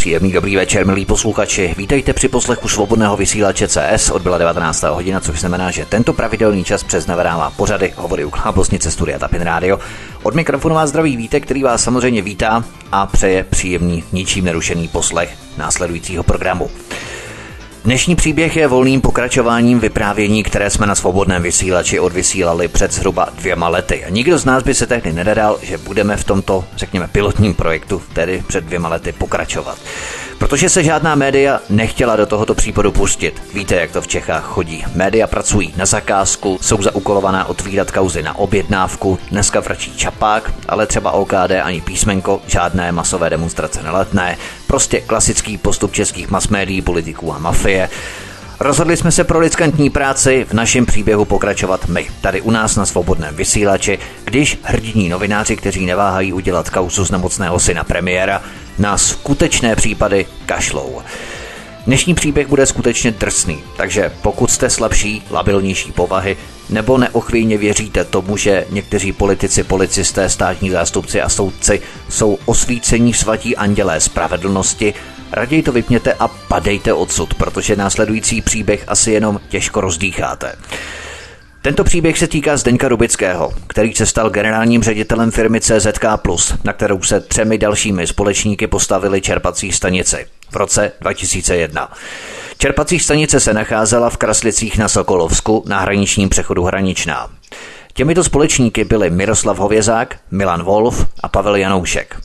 Příjemný dobrý večer, milí posluchači. Vítejte při poslechu svobodného vysílače CS. Odbyla 19. hodina, což znamená, že tento pravidelný čas přes navrává pořady hovory u Klábosnice Studia Tapin Radio. Od mikrofonu vás zdraví víte, který vás samozřejmě vítá a přeje příjemný, ničím nerušený poslech následujícího programu. Dnešní příběh je volným pokračováním vyprávění, které jsme na svobodném vysílači odvysílali před zhruba dvěma lety. A nikdo z nás by se tehdy nedadal, že budeme v tomto, řekněme, pilotním projektu, tedy před dvěma lety, pokračovat protože se žádná média nechtěla do tohoto případu pustit. Víte, jak to v Čechách chodí. Média pracují na zakázku, jsou zaukolovaná otvírat kauzy na objednávku, dneska vračí čapák, ale třeba OKD ani písmenko, žádné masové demonstrace neletné, prostě klasický postup českých masmédií, politiků a mafie. Rozhodli jsme se pro riskantní práci v našem příběhu pokračovat my, tady u nás na svobodném vysílači, když hrdiní novináři, kteří neváhají udělat kauzu z nemocného syna premiéra, na skutečné případy kašlou. Dnešní příběh bude skutečně drsný, takže pokud jste slabší, labilnější povahy, nebo neochvějně věříte tomu, že někteří politici, policisté, státní zástupci a soudci jsou osvícení svatí andělé spravedlnosti, raději to vypněte a padejte odsud, protože následující příběh asi jenom těžko rozdýcháte. Tento příběh se týká Zdeňka Rubického, který se stal generálním ředitelem firmy CZK+, na kterou se třemi dalšími společníky postavili čerpací stanici v roce 2001. Čerpací stanice se nacházela v Kraslicích na Sokolovsku na hraničním přechodu Hraničná. Těmito společníky byli Miroslav Hovězák, Milan Wolf a Pavel Janoušek.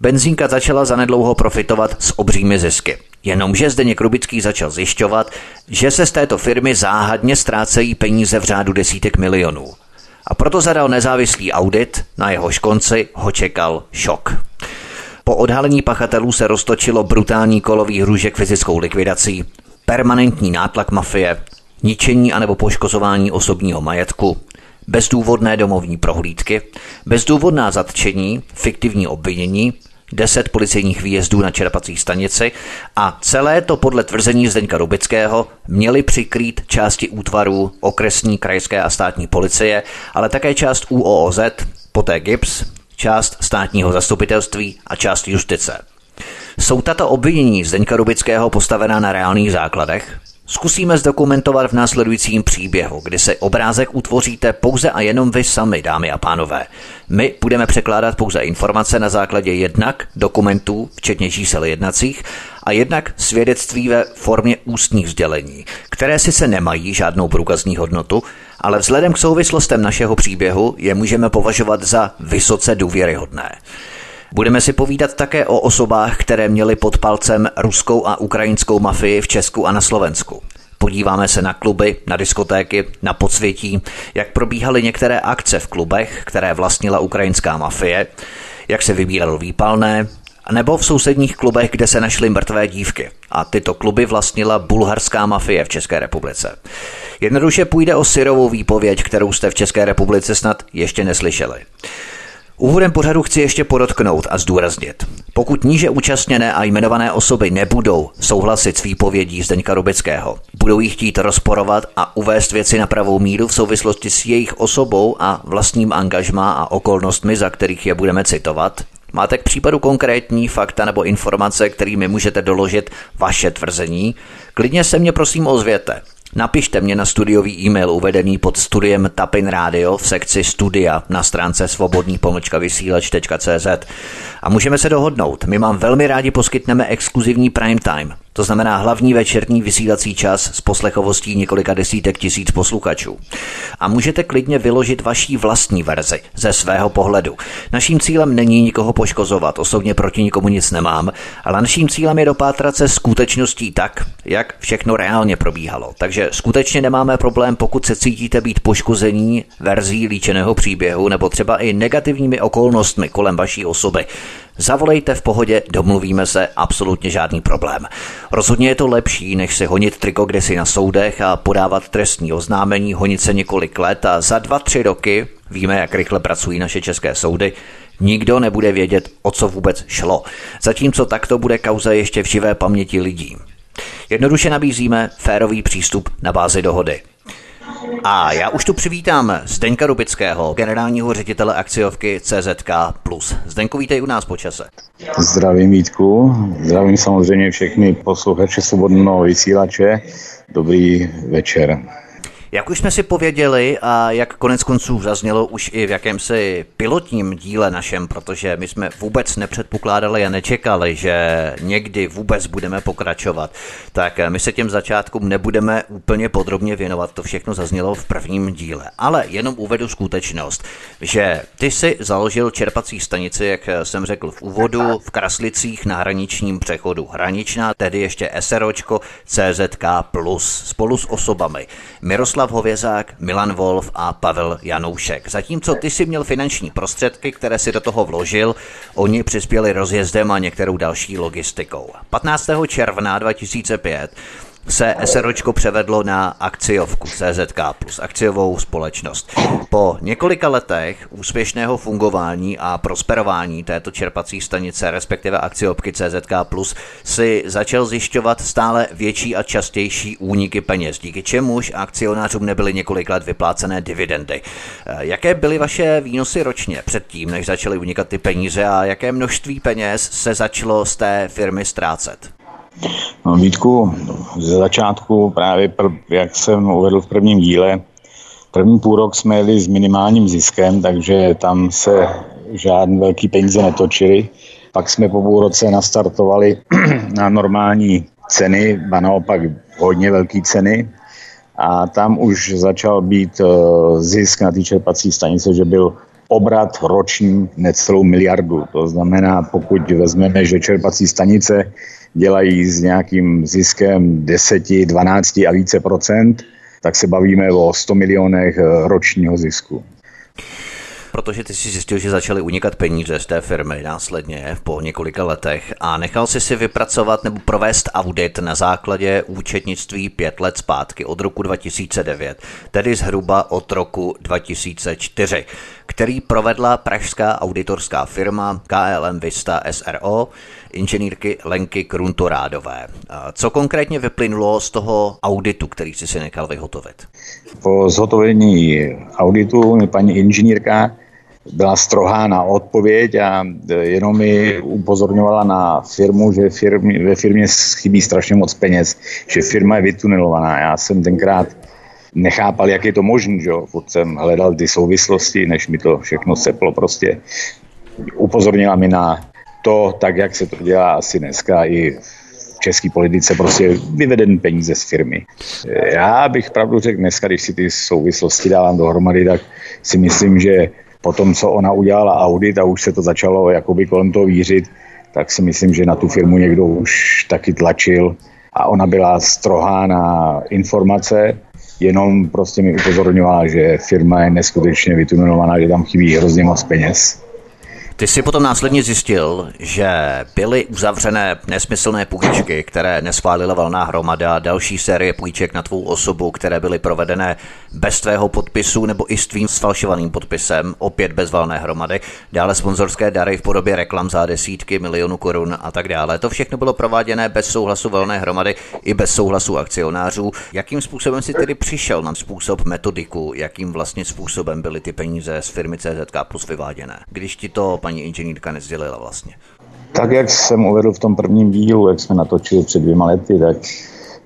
Benzínka začala zanedlouho profitovat s obřími zisky. Jenomže zde Rubický začal zjišťovat, že se z této firmy záhadně ztrácejí peníze v řádu desítek milionů. A proto zadal nezávislý audit, na jeho konci ho čekal šok. Po odhalení pachatelů se roztočilo brutální kolový hružek fyzickou likvidací, permanentní nátlak mafie, ničení anebo poškozování osobního majetku, bezdůvodné domovní prohlídky, bezdůvodná zatčení, fiktivní obvinění, 10 policejních výjezdů na čerpací stanici a celé to podle tvrzení Zdeňka Rubického měli přikrýt části útvarů okresní, krajské a státní policie, ale také část UOOZ, poté GIPS, část státního zastupitelství a část justice. Jsou tato obvinění Zdeňka Rubického postavená na reálných základech? Zkusíme zdokumentovat v následujícím příběhu, kdy se obrázek utvoříte pouze a jenom vy sami, dámy a pánové. My budeme překládat pouze informace na základě jednak dokumentů, včetně čísel jednacích, a jednak svědectví ve formě ústních sdělení, které sice nemají žádnou průkazní hodnotu, ale vzhledem k souvislostem našeho příběhu je můžeme považovat za vysoce důvěryhodné. Budeme si povídat také o osobách, které měly pod palcem ruskou a ukrajinskou mafii v Česku a na Slovensku. Podíváme se na kluby, na diskotéky, na podsvětí, jak probíhaly některé akce v klubech, které vlastnila ukrajinská mafie, jak se vybíralo výpalné, nebo v sousedních klubech, kde se našly mrtvé dívky. A tyto kluby vlastnila bulharská mafie v České republice. Jednoduše půjde o syrovou výpověď, kterou jste v České republice snad ještě neslyšeli. Úvodem pořadu chci ještě podotknout a zdůraznit. Pokud níže účastněné a jmenované osoby nebudou souhlasit s výpovědí Zdeňka Rubického, budou jí chtít rozporovat a uvést věci na pravou míru v souvislosti s jejich osobou a vlastním angažmá a okolnostmi, za kterých je budeme citovat, Máte k případu konkrétní fakta nebo informace, kterými můžete doložit vaše tvrzení? Klidně se mě prosím ozvěte. Napište mě na studiový e-mail uvedený pod studiem Tapin Radio v sekci studia na stránce svobodný pomlčka vysílač.cz a můžeme se dohodnout. My vám velmi rádi poskytneme exkluzivní prime time to znamená hlavní večerní vysílací čas s poslechovostí několika desítek tisíc posluchačů. A můžete klidně vyložit vaší vlastní verzi ze svého pohledu. Naším cílem není nikoho poškozovat, osobně proti nikomu nic nemám, ale naším cílem je dopátrat se skutečností tak, jak všechno reálně probíhalo. Takže skutečně nemáme problém, pokud se cítíte být poškození verzí líčeného příběhu nebo třeba i negativními okolnostmi kolem vaší osoby. Zavolejte v pohodě, domluvíme se, absolutně žádný problém. Rozhodně je to lepší, než si honit triko kdesi na soudech a podávat trestní oznámení, honit se několik let a za dva, tři roky, víme, jak rychle pracují naše české soudy, nikdo nebude vědět, o co vůbec šlo. Zatímco takto bude kauza ještě v živé paměti lidí. Jednoduše nabízíme férový přístup na bázi dohody. A já už tu přivítám Zdeňka Rubického, generálního ředitele akciovky CZK+. Zdeňku, vítej u nás po čase. Zdravím Vítku, zdravím samozřejmě všechny posluchače svobodného vysílače. Dobrý večer. Jak už jsme si pověděli a jak konec konců zaznělo už i v jakémsi pilotním díle našem, protože my jsme vůbec nepředpokládali a nečekali, že někdy vůbec budeme pokračovat, tak my se těm začátkům nebudeme úplně podrobně věnovat, to všechno zaznělo v prvním díle. Ale jenom uvedu skutečnost, že ty si založil čerpací stanici, jak jsem řekl v úvodu, v Kraslicích na hraničním přechodu. Hraničná, tedy ještě SROčko CZK+, spolu s osobami. Miroslav Miroslav Hovězák, Milan Wolf a Pavel Janoušek. Zatímco ty si měl finanční prostředky, které si do toho vložil, oni přispěli rozjezdem a některou další logistikou. 15. června 2005 se SROčko převedlo na akciovku CZK plus akciovou společnost. Po několika letech úspěšného fungování a prosperování této čerpací stanice, respektive akciovky CZK plus, si začal zjišťovat stále větší a častější úniky peněz, díky čemuž akcionářům nebyly několik let vyplácené dividendy. Jaké byly vaše výnosy ročně předtím, než začaly unikat ty peníze a jaké množství peněz se začalo z té firmy ztrácet? No, Vítku, ze začátku právě, pr- jak jsem uvedl v prvním díle, první půl rok jsme jeli s minimálním ziskem, takže tam se žádné velký peníze netočily. Pak jsme po půl roce nastartovali na normální ceny, a naopak hodně velké ceny. A tam už začal být eh, zisk na té čerpací stanice, že byl obrat roční necelou miliardu. To znamená, pokud vezmeme, že čerpací stanice dělají s nějakým ziskem 10, 12 a více procent, tak se bavíme o 100 milionech eh, ročního zisku. Protože ty si zjistil, že začaly unikat peníze z té firmy následně po několika letech a nechal si si vypracovat nebo provést audit na základě účetnictví pět let zpátky od roku 2009, tedy zhruba od roku 2004, který provedla pražská auditorská firma KLM Vista SRO, inženýrky Lenky Kruntorádové. Co konkrétně vyplynulo z toho auditu, který jsi si nechal vyhotovit? Po zhotovení auditu mi paní inženýrka byla strohá na odpověď a jenom mi upozorňovala na firmu, že firmě, ve firmě chybí strašně moc peněz, že firma je vytunelovaná. Já jsem tenkrát nechápal, jak je to možné, že jo. jsem hledal ty souvislosti, než mi to všechno seplo prostě. Upozornila mi na to, tak jak se to dělá asi dneska i v české politice, prostě vyveden peníze z firmy. Já bych pravdu řekl dneska, když si ty souvislosti dávám dohromady, tak si myslím, že po tom, co ona udělala audit a už se to začalo jakoby kolem toho vířit, tak si myslím, že na tu firmu někdo už taky tlačil a ona byla strohá na informace, jenom prostě mi upozorňovala, že firma je neskutečně vytunelovaná, že tam chybí hrozně moc peněz ty si potom následně zjistil, že byly uzavřené nesmyslné půjčky, které neschválila valná hromada, další série půjček na tvou osobu, které byly provedené bez tvého podpisu nebo i s tvým sfalšovaným podpisem, opět bez valné hromady, dále sponzorské dary v podobě reklam za desítky milionů korun a tak dále. To všechno bylo prováděné bez souhlasu valné hromady i bez souhlasu akcionářů. Jakým způsobem si tedy přišel na způsob metodiku, jakým vlastně způsobem byly ty peníze z firmy CZK plus vyváděné? Když ti to paní inženýrka nezdělila vlastně. Tak jak jsem uvedl v tom prvním dílu, jak jsme natočili před dvěma lety, tak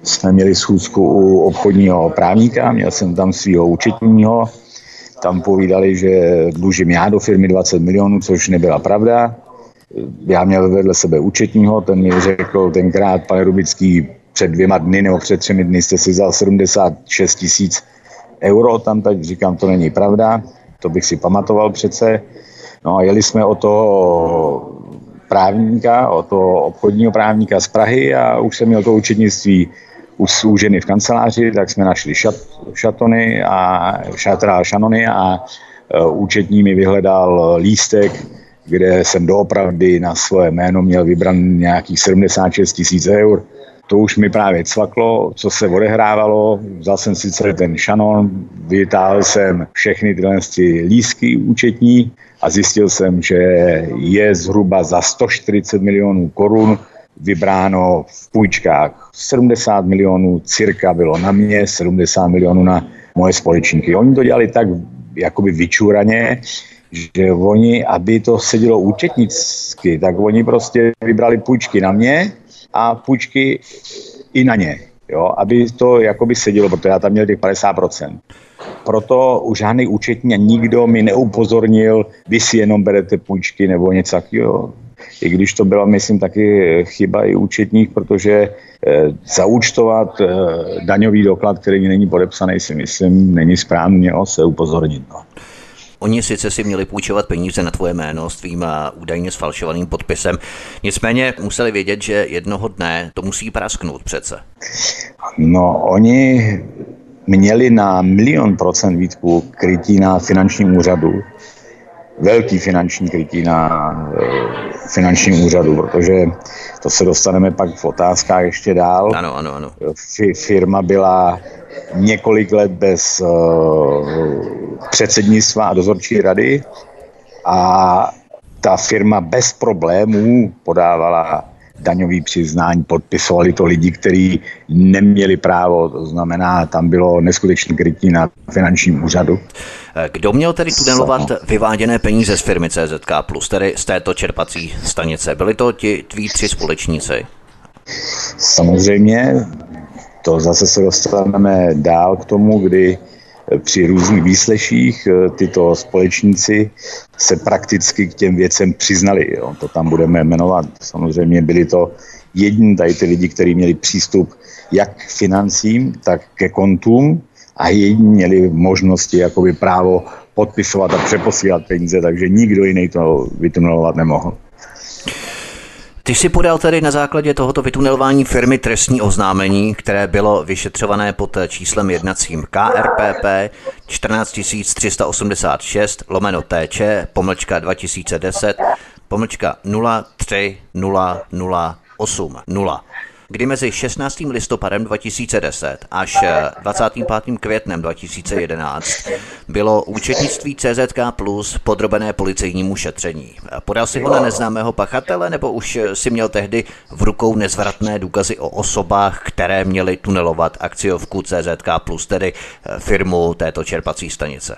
jsme měli schůzku u obchodního právníka, měl jsem tam svého účetního, tam povídali, že dlužím já do firmy 20 milionů, což nebyla pravda. Já měl vedle sebe účetního, ten mi řekl tenkrát, pane Rubický, před dvěma dny nebo před třemi dny jste si vzal 76 tisíc euro, tam tak říkám, to není pravda, to bych si pamatoval přece. No a jeli jsme o toho právníka, o toho obchodního právníka z Prahy a už jsem měl to účetnictví u ženy v kanceláři, tak jsme našli šat, šatony a šatra šanony a uh, účetní mi vyhledal lístek, kde jsem doopravdy na svoje jméno měl vybran nějakých 76 tisíc eur. To už mi právě cvaklo, co se odehrávalo. Vzal jsem si celý ten šanon, vytáhl jsem všechny tyhle lístky účetní a zjistil jsem, že je zhruba za 140 milionů korun vybráno v půjčkách. 70 milionů cirka bylo na mě, 70 milionů na moje společníky. Oni to dělali tak jakoby vyčúraně, že oni, aby to sedělo účetnicky, tak oni prostě vybrali půjčky na mě a půjčky i na ně, jo, aby to jakoby sedělo, protože já tam měl těch 50%. Proto už žádný účetní nikdo mi neupozornil, vy si jenom berete půjčky nebo něco takového. I když to byla, myslím, taky chyba i účetních, protože e, zaúčtovat e, daňový doklad, který není podepsaný, si myslím, není správně, se upozornit. No. Oni sice si měli půjčovat peníze na tvoje jméno s tvým údajně sfalšovaným podpisem, nicméně museli vědět, že jednoho dne to musí prasknout přece. No, oni měli na milion procent výtku krytí na finančním úřadu, velký finanční krytí na e, finančním úřadu, protože to se dostaneme pak v otázkách ještě dál. Ano, ano, ano. Firma byla několik let bez uh, předsednictva a dozorčí rady a ta firma bez problémů podávala daňový přiznání, podpisovali to lidi, kteří neměli právo, to znamená, tam bylo neskutečné krytí na finančním úřadu. Kdo měl tedy tunelovat vyváděné peníze z firmy CZK+, tedy z této čerpací stanice? Byli to ti tví tři společníci? Samozřejmě, to zase se dostaneme dál k tomu, kdy při různých výsleších eh, tyto společníci se prakticky k těm věcem přiznali. Jo. To tam budeme jmenovat. Samozřejmě byli to jediní tady ty lidi, kteří měli přístup jak k financím, tak ke kontům a jediní měli možnosti, jakoby právo podpisovat a přeposílat peníze, takže nikdo jiný to vytunelovat nemohl. Ty si podal tedy na základě tohoto vytunelování firmy trestní oznámení, které bylo vyšetřované pod číslem jednacím KRPP 14386 lomeno TČ pomlčka 2010 pomlčka 03008 0 kdy mezi 16. listopadem 2010 až 25. Eh, květnem 2011 bylo účetnictví CZK Plus podrobené policejnímu šetření. Podal si ho na neznámého pachatele, nebo už si měl tehdy v rukou nezvratné důkazy o osobách, které měly tunelovat akciovku CZK Plus, tedy eh, firmu této čerpací stanice?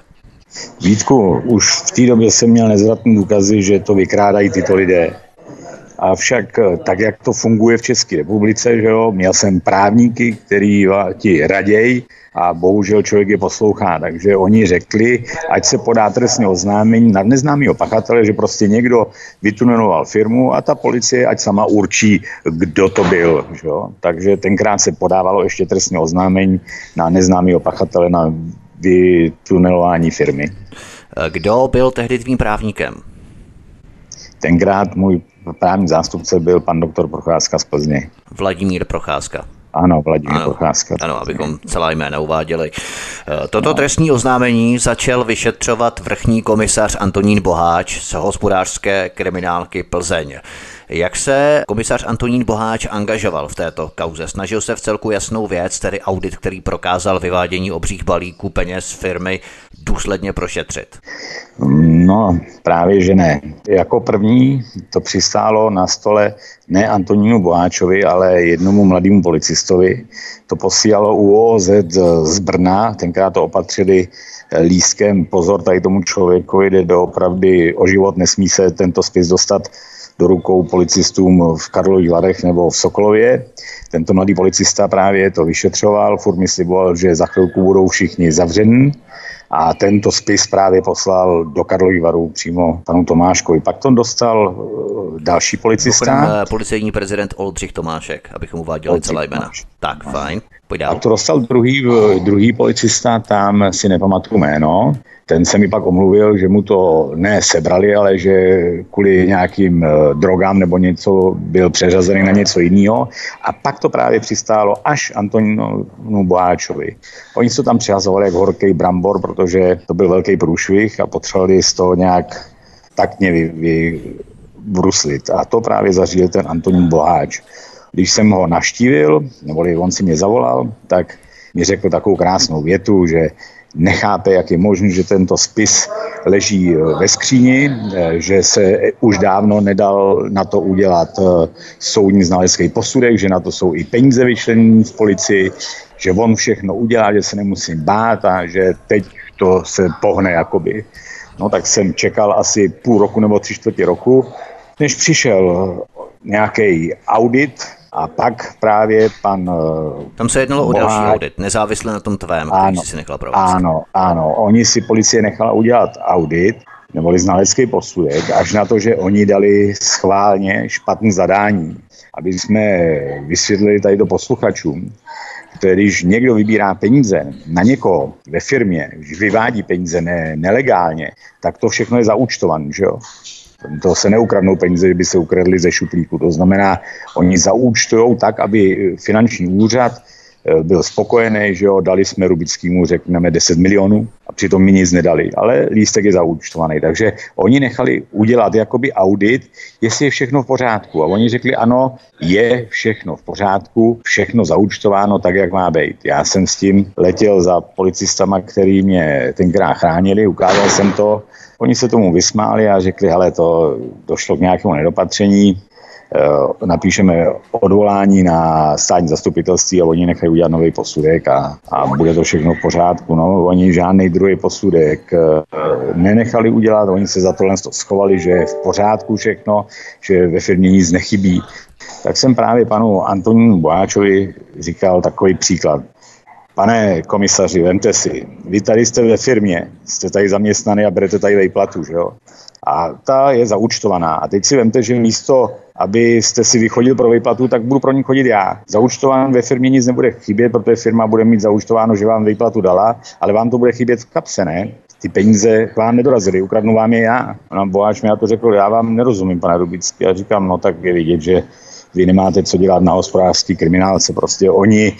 Vítku, už v té době jsem měl nezvratné důkazy, že to vykrádají tyto lidé. Avšak eh, tak, jak to funguje v České republice, že jo, měl jsem právníky, který ti raději a bohužel člověk je poslouchá. Takže oni řekli, ať se podá trestní oznámení na neznámého pachatele, že prostě někdo vytuneloval firmu a ta policie ať sama určí, kdo to byl. Že jo? Takže tenkrát se podávalo ještě trestní oznámení na neznámého pachatele na vytunelování firmy. Kdo byl tehdy tvým právníkem? Tenkrát můj právní zástupce byl pan doktor Procházka z Plzně. Vladimír Procházka. Ano, Vladimír ano, Procházka. Ano, abychom celá jména uváděli. Eh, toto no. trestní oznámení začal vyšetřovat vrchní komisař Antonín Boháč z hospodářské kriminálky Plzeň. Jak se komisař Antonín Boháč angažoval v této kauze? Snažil se v celku jasnou věc, tedy audit, který prokázal vyvádění obřích balíků peněz firmy, důsledně prošetřit? No, právě že ne. Jako první to přistálo na stole ne Antonínu Boháčovi, ale jednomu mladému policistovi. To posílalo UOZ z Brna, tenkrát to opatřili lístkem, pozor, tady tomu člověku jde doopravdy o život, nesmí se tento spis dostat do rukou policistům v Karlových Varech nebo v Sokolově. Tento mladý policista právě to vyšetřoval, furt mi sliboval, že za chvilku budou všichni zavření a tento spis právě poslal do Karlových varů přímo panu Tomáškovi. Pak to dostal eh, další policista. Eh, policejní prezident Oldřich Tomášek, abychom uváděli celé jména. Tak, fajn. Pojď dál. to dostal druhý, eh, druhý policista, tam si nepamatuju jméno. Ten se mi pak omluvil, že mu to ne sebrali, ale že kvůli nějakým drogám nebo něco byl přeřazený na něco jiného. A pak to právě přistálo až Antonínu Boháčovi. Oni se tam přihazovali jak horký brambor, protože to byl velký průšvih a potřebovali z toho nějak taktně vy, vy, bruslit. A to právě zařídil ten Antonín Boháč. Když jsem ho naštívil, nebo on si mě zavolal, tak mi řekl takovou krásnou větu, že nechápe, jak je možné, že tento spis leží ve skříni, že se už dávno nedal na to udělat soudní znalecký posudek, že na to jsou i peníze vyčlenění v policii, že on všechno udělá, že se nemusím bát a že teď to se pohne jakoby. No tak jsem čekal asi půl roku nebo tři čtvrtě roku, než přišel nějaký audit a pak právě pan... Eh, Tam se jednalo Boháč, o další audit, nezávisle na tom tvém, ano, který si nechal provést. Ano, ano. Oni si policie nechala udělat audit, neboli znalecký posudek, až na to, že oni dali schválně špatný zadání, aby jsme vysvětlili tady do posluchačům, to když někdo vybírá peníze na někoho ve firmě, když vyvádí peníze ne, nelegálně, tak to všechno je zaúčtované, že jo? To se neukradnou peníze, že by se ukradly ze šuplíku. To znamená, oni zaúčtují tak, aby finanční úřad Eh, byl spokojený, že jo, dali jsme Rubickému, řekneme, 10 milionů a přitom mi nic nedali, ale lístek je zaúčtovaný. Takže oni nechali udělat jakoby audit, jestli je všechno v pořádku. A oni řekli, ano, je všechno v pořádku, všechno zaúčtováno tak, jak má být. Já jsem s tím letěl za policistama, který mě tenkrát chránili, ukázal jsem to, Oni se tomu vysmáli a řekli, hele, to došlo k nějakému nedopatření, Eh, napíšeme odvolání na státní zastupitelství a oni nechají udělat nový posudek a, a bude to všechno v pořádku. No, oni žádný druhý posudek eh, nenechali udělat, oni se za tohle schovali, že je v pořádku všechno, že ve firmě nic nechybí. Tak jsem právě panu Antonínu Boáčovi říkal takový příklad. Pane komisaři, vemte si, vy tady jste ve firmě, jste tady zaměstnaný a berete tady vejplatu, že jo? A ta je zaúčtovaná. A teď si vemte, že místo abyste si vychodil pro výplatu, tak budu pro ní chodit já. Zaučtován ve firmě nic nebude chybět, protože firma bude mít zaučtováno, že vám výplatu dala, ale vám to bude chybět v kapse, ne? Ty peníze vám nedorazily, ukradnu vám je já. Ona Boháč mi na to řekl, já vám nerozumím, pane Rubický. Já říkám, no tak je vidět, že vy nemáte co dělat na hospodářský kriminálce. Prostě oni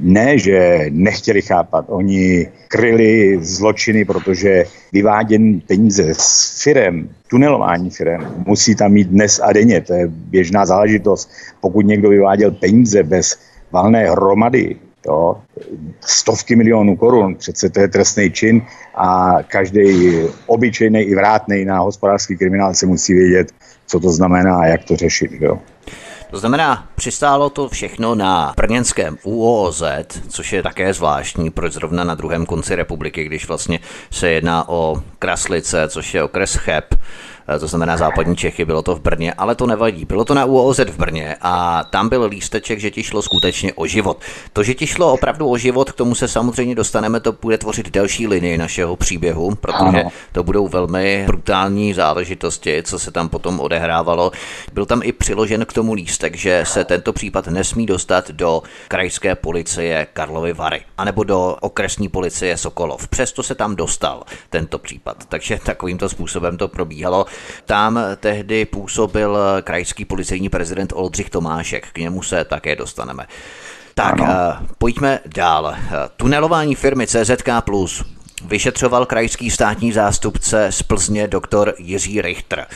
ne, že nechtěli chápat, oni kryli zločiny, protože vyvádění peníze s firem, tunelování firem, musí tam mít dnes a denně, to je běžná záležitost. Pokud někdo vyváděl peníze bez valné hromady, jo, stovky milionů korun, přece to je trestný čin a každý obyčejný i vrátný na hospodářský kriminál se musí vědět, co to znamená a jak to řešit. Jo. To znamená, přistálo to všechno na brněnském UOZ, což je také zvláštní, proč zrovna na druhém konci republiky, když vlastně se jedná o Kraslice, což je okres Cheb, to znamená západní Čechy, bylo to v Brně, ale to nevadí. Bylo to na UOZ v Brně a tam byl lísteček, že ti šlo skutečně o život. To, že ti šlo opravdu o život, k tomu se samozřejmě dostaneme, to bude tvořit další linii našeho příběhu, protože to budou velmi brutální záležitosti, co se tam potom odehrávalo. Byl tam i přiložen k tomu lístek, že se tento případ nesmí dostat do krajské policie Karlovy Vary, anebo do okresní policie Sokolov. Přesto se tam dostal tento případ. Takže takovýmto způsobem to probíhalo. Tam tehdy působil krajský policejní prezident Oldřich Tomášek, k němu se také dostaneme. Tak, ano. Eh, pojďme dál. Tunelování firmy CZK Plus vyšetřoval krajský státní zástupce z Plzně doktor Jiří Richter.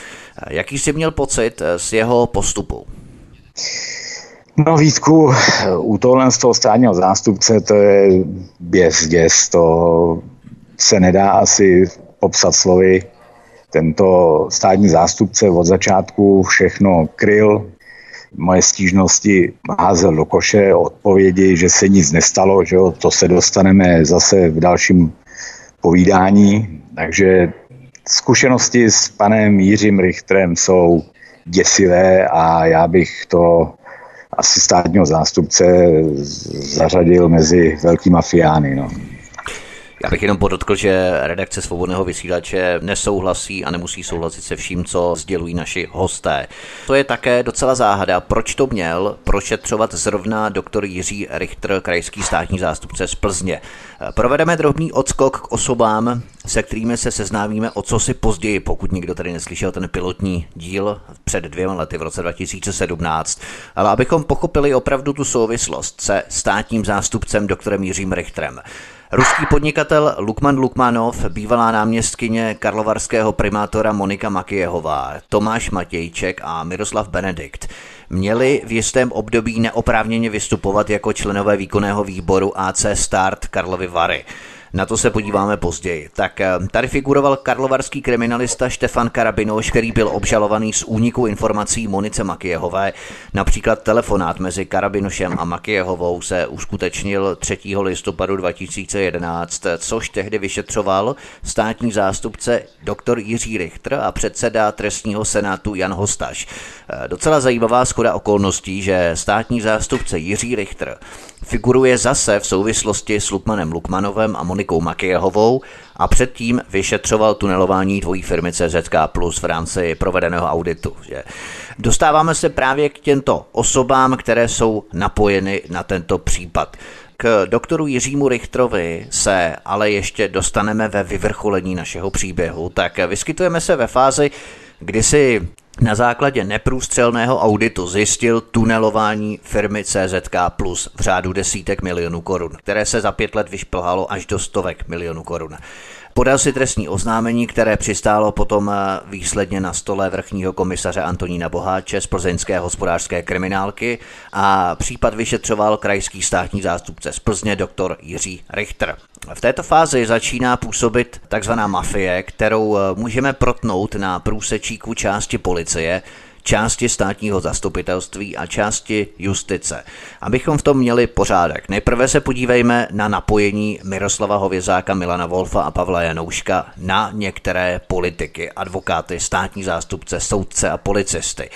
Jaký jsi měl pocit z jeho postupu? No Vítku, u tohle z toho státního zástupce to je běs, děs, to se nedá asi popsat slovy. Tento státní zástupce od začátku všechno kryl, moje stížnosti házel do koše, odpovědi, že se nic nestalo, že jo, to se dostaneme zase v dalším povídání. Takže zkušenosti s panem Jiřím Richterem jsou děsivé a já bych to asi státního zástupce zařadil mezi velký mafiány. No. Já bych jenom podotkl, že redakce svobodného vysílače nesouhlasí a nemusí souhlasit se vším, co sdělují naši hosté. To je také docela záhada, proč to měl prošetřovat zrovna doktor Jiří Richter, krajský státní zástupce z Plzně. Provedeme drobný odskok k osobám, se kterými se seznámíme o co si později, pokud někdo tady neslyšel ten pilotní díl před dvěma lety v roce 2017. Ale abychom pochopili opravdu tu souvislost se státním zástupcem doktorem Jiřím Richterem. Ruský podnikatel Lukman Lukmanov, bývalá náměstkyně karlovarského primátora Monika Makijehová, Tomáš Matějček a Miroslav Benedikt měli v jistém období neoprávněně vystupovat jako členové výkonného výboru AC Start Karlovy Vary. Na to se podíváme později. Tak eh, tady figuroval karlovarský kriminalista Štefan Karabinoš, který byl obžalovaný z úniku informací Monice Makijehové. Například telefonát mezi Karabinošem a Makijehovou se uskutečnil 3. listopadu 2011, což tehdy vyšetřoval státní zástupce doktor Jiří Richter a předseda trestního senátu Jan Hostaš. Eh, docela zajímavá schoda okolností, že státní zástupce Jiří Richter figuruje zase v souvislosti s Lukmanem Lukmanovem a Monikou Makijehovou a předtím vyšetřoval tunelování dvojí firmy CZK Plus v rámci provedeného auditu. Že dostáváme se právě k těmto osobám, které jsou napojeny na tento případ. K doktoru Jiřímu Richtrovi se ale ještě dostaneme ve vyvrcholení našeho příběhu, tak vyskytujeme se ve fázi, kdy si na základě neprůstřelného auditu zjistil tunelování firmy CZK Plus v řádu desítek milionů korun, které se za pět let vyšplhalo až do stovek milionů korun. Podal si trestní oznámení, které přistálo potom eh, výsledně na stole vrchního komisaře Antonína Boháče z plzeňské hospodářské kriminálky a případ vyšetřoval krajský státní zástupce z Plzně doktor Jiří Richter. V této fázi začíná působit takzvaná mafie, kterou eh, můžeme protnout na průsečíku části policie, části státního zastupitelství a části justice. Abychom v tom měli pořádek. Nejprve se podívejme na napojení Miroslava Hovězáka, Milana Wolfa a Pavla Janouška na některé politiky, advokáty, státní zástupce, soudce a policisty.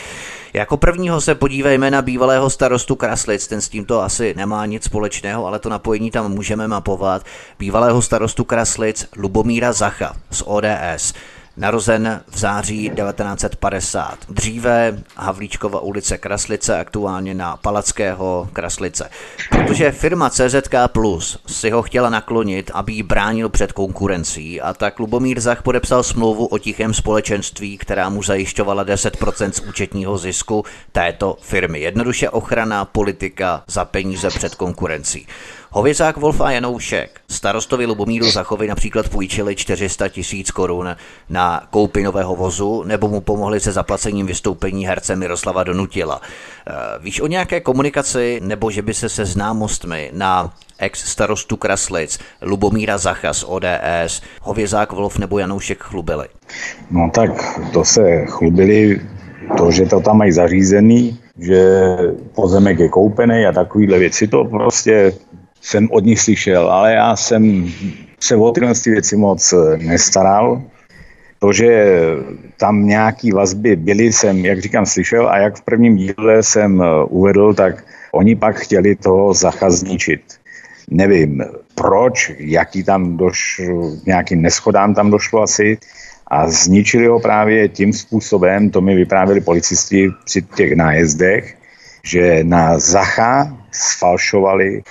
Jako prvního se podívejme na bývalého starostu Kraslic, ten s tímto asi nemá nic společného, ale to napojení tam můžeme mapovat. Bývalého starostu Kraslic Lubomíra Zacha z ODS narozen v září 1950. Dříve Havlíčkova ulice Kraslice, aktuálně na Palackého Kraslice. Protože firma CZK Plus si ho chtěla naklonit, aby ji bránil před konkurencí a tak Lubomír Zach podepsal smlouvu o tichém společenství, která mu zajišťovala 10% z účetního zisku této firmy. Jednoduše ochrana politika za peníze před konkurencí. Hovězák Wolf a Janoušek starostovi Lubomíru Zachovi například půjčili 400 tisíc korun na koupi nového vozu nebo mu pomohli se zaplacením vystoupení herce Miroslava Donutila. Eh, víš o nějaké komunikaci nebo že by se se známostmi na ex starostu Kraslic, Lubomíra Zacha z ODS, Hovězák Wolf nebo Janoušek chlubili? No tak to se chlubili, to, že to tam mají zařízený, že pozemek je koupený a takovýhle věci, to prostě jsem od nich slyšel, ale já jsem se o tyhle věci moc eh, nestaral. To, že tam nějaký vazby byly, jsem, jak říkám, slyšel a jak v prvním díle jsem eh, uvedl, tak oni pak chtěli toho Zacha zničit. Nevím proč, jaký tam došlo, nějakým neschodám tam došlo asi a zničili ho právě tím způsobem, to mi vyprávěli policisti při těch nájezdech, že na Zacha sfalšovali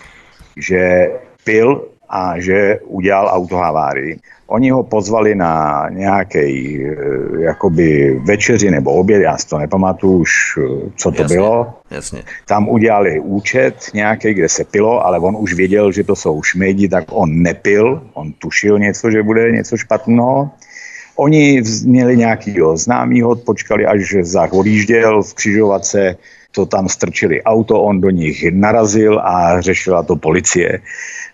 že pil a že udělal autohavárii. Oni ho pozvali na nějaký eh, jakoby večeři nebo oběd, já si to nepamatuju už, eh, co to jasně, bylo. Jasně. Tam udělali účet nějaký, kde se pilo, ale on už věděl, že to jsou šmejdi, tak on nepil, on tušil něco, že bude něco špatného. Oni měli nějakýho známýho, počkali, až odjížděl v křižovatce, to tam strčili auto, on do nich narazil a řešila to policie.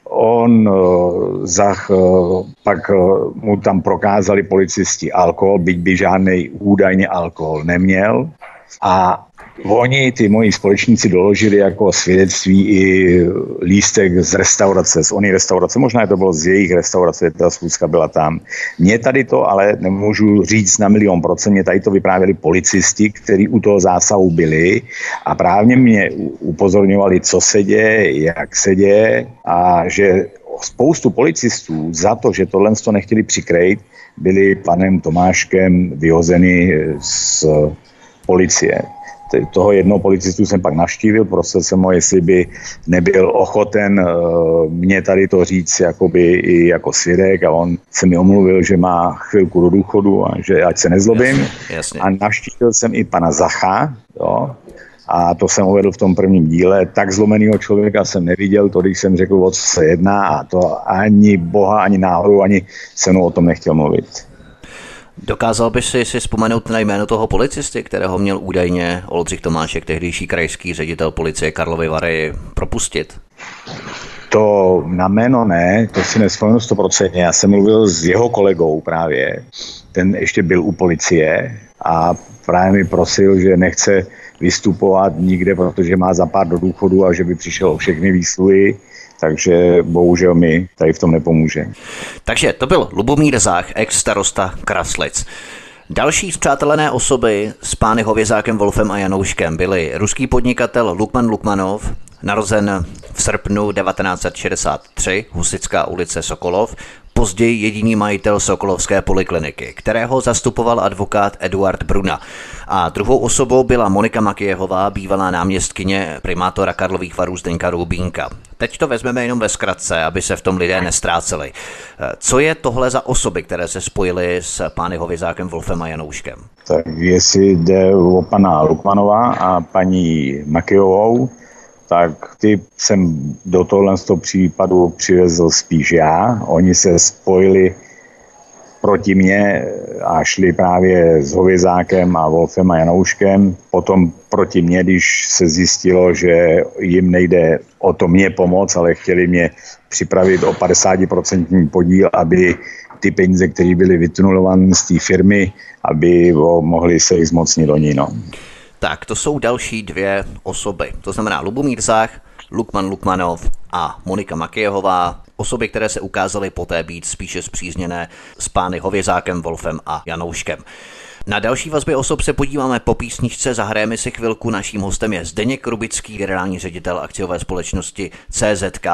On uh, zach, uh, pak uh, mu tam prokázali policisti alkohol, byť by žádný údajně alkohol neměl. A Oni, ty moji společníci, doložili jako svědectví i lístek z restaurace, z ony restaurace, možná to bylo z jejich restaurace, ta schůzka byla tam. Mě tady to ale nemůžu říct na milion procent, mě tady to vyprávěli policisti, kteří u toho zásahu byli a právě mě upozorňovali, co se děje, jak se děje a že spoustu policistů za to, že tohle to nechtěli přikrejt, byli panem Tomáškem vyhozeny z policie toho jednoho policistu jsem pak navštívil, prosil jsem ho, jestli by nebyl ochoten uh, mě tady to říct jakoby i jako svědek a on se mi omluvil, že má chvilku do důchodu a že ať se nezlobím. Jasně, jasně. A navštívil jsem i pana Zacha, jo, a to jsem uvedl v tom prvním díle. Tak zlomeného člověka jsem neviděl, to když jsem řekl, o co se jedná a to ani boha, ani náhodou, ani se mnou o tom nechtěl mluvit. Dokázal by si, si vzpomenout na jméno toho policisty, kterého měl údajně Oldřich Tomášek, tehdejší krajský ředitel policie Karlovy Vary, propustit? To na jméno ne, to si nespomenu stoprocentně. Já jsem mluvil s jeho kolegou právě, ten ještě byl u policie a právě mi prosil, že nechce vystupovat nikde, protože má za pár do důchodu a že by přišel o všechny výsluhy takže bohužel mi tady v tom nepomůže. Takže to byl Lubomír Zách, ex-starosta Kraslic. Další zpřátelené osoby s pány Hovězákem, Wolfem a Janouškem byli ruský podnikatel Lukman Lukmanov, narozen v srpnu 1963, Husická ulice Sokolov, později jediný majitel Sokolovské polikliniky, kterého zastupoval advokát Eduard Bruna. A druhou osobou byla Monika Makijehová, bývalá náměstkyně primátora Karlových varů Zdeňka Rubínka. Teď to vezmeme jenom ve zkratce, aby se v tom lidé nestráceli. Co je tohle za osoby, které se spojily s pány Hovězákem, Wolfem a Janouškem? Tak jestli jde o pana Lukmanová a paní Makijovou, tak ty jsem do tohle z toho případu přivezl spíš já. Oni se spojili proti mně a šli právě s Hovězákem a Wolfem a Janouškem. Potom proti mně, když se zjistilo, že jim nejde o to mě pomoct, ale chtěli mě připravit o 50% podíl, aby ty peníze, které byly vytunulovány z té firmy, aby mohli se jich zmocnit oni. No. Tak to jsou další dvě osoby. To znamená Lubomír Zách, Lukman Lukmanov a Monika Makijehová, osoby, které se ukázaly poté být spíše zpřízněné s pány Hovězákem, Wolfem a Janouškem. Na další vazby osob se podíváme po písničce, zahrajeme si chvilku. Naším hostem je Zdeněk Rubický, generální ředitel akciové společnosti CZK+,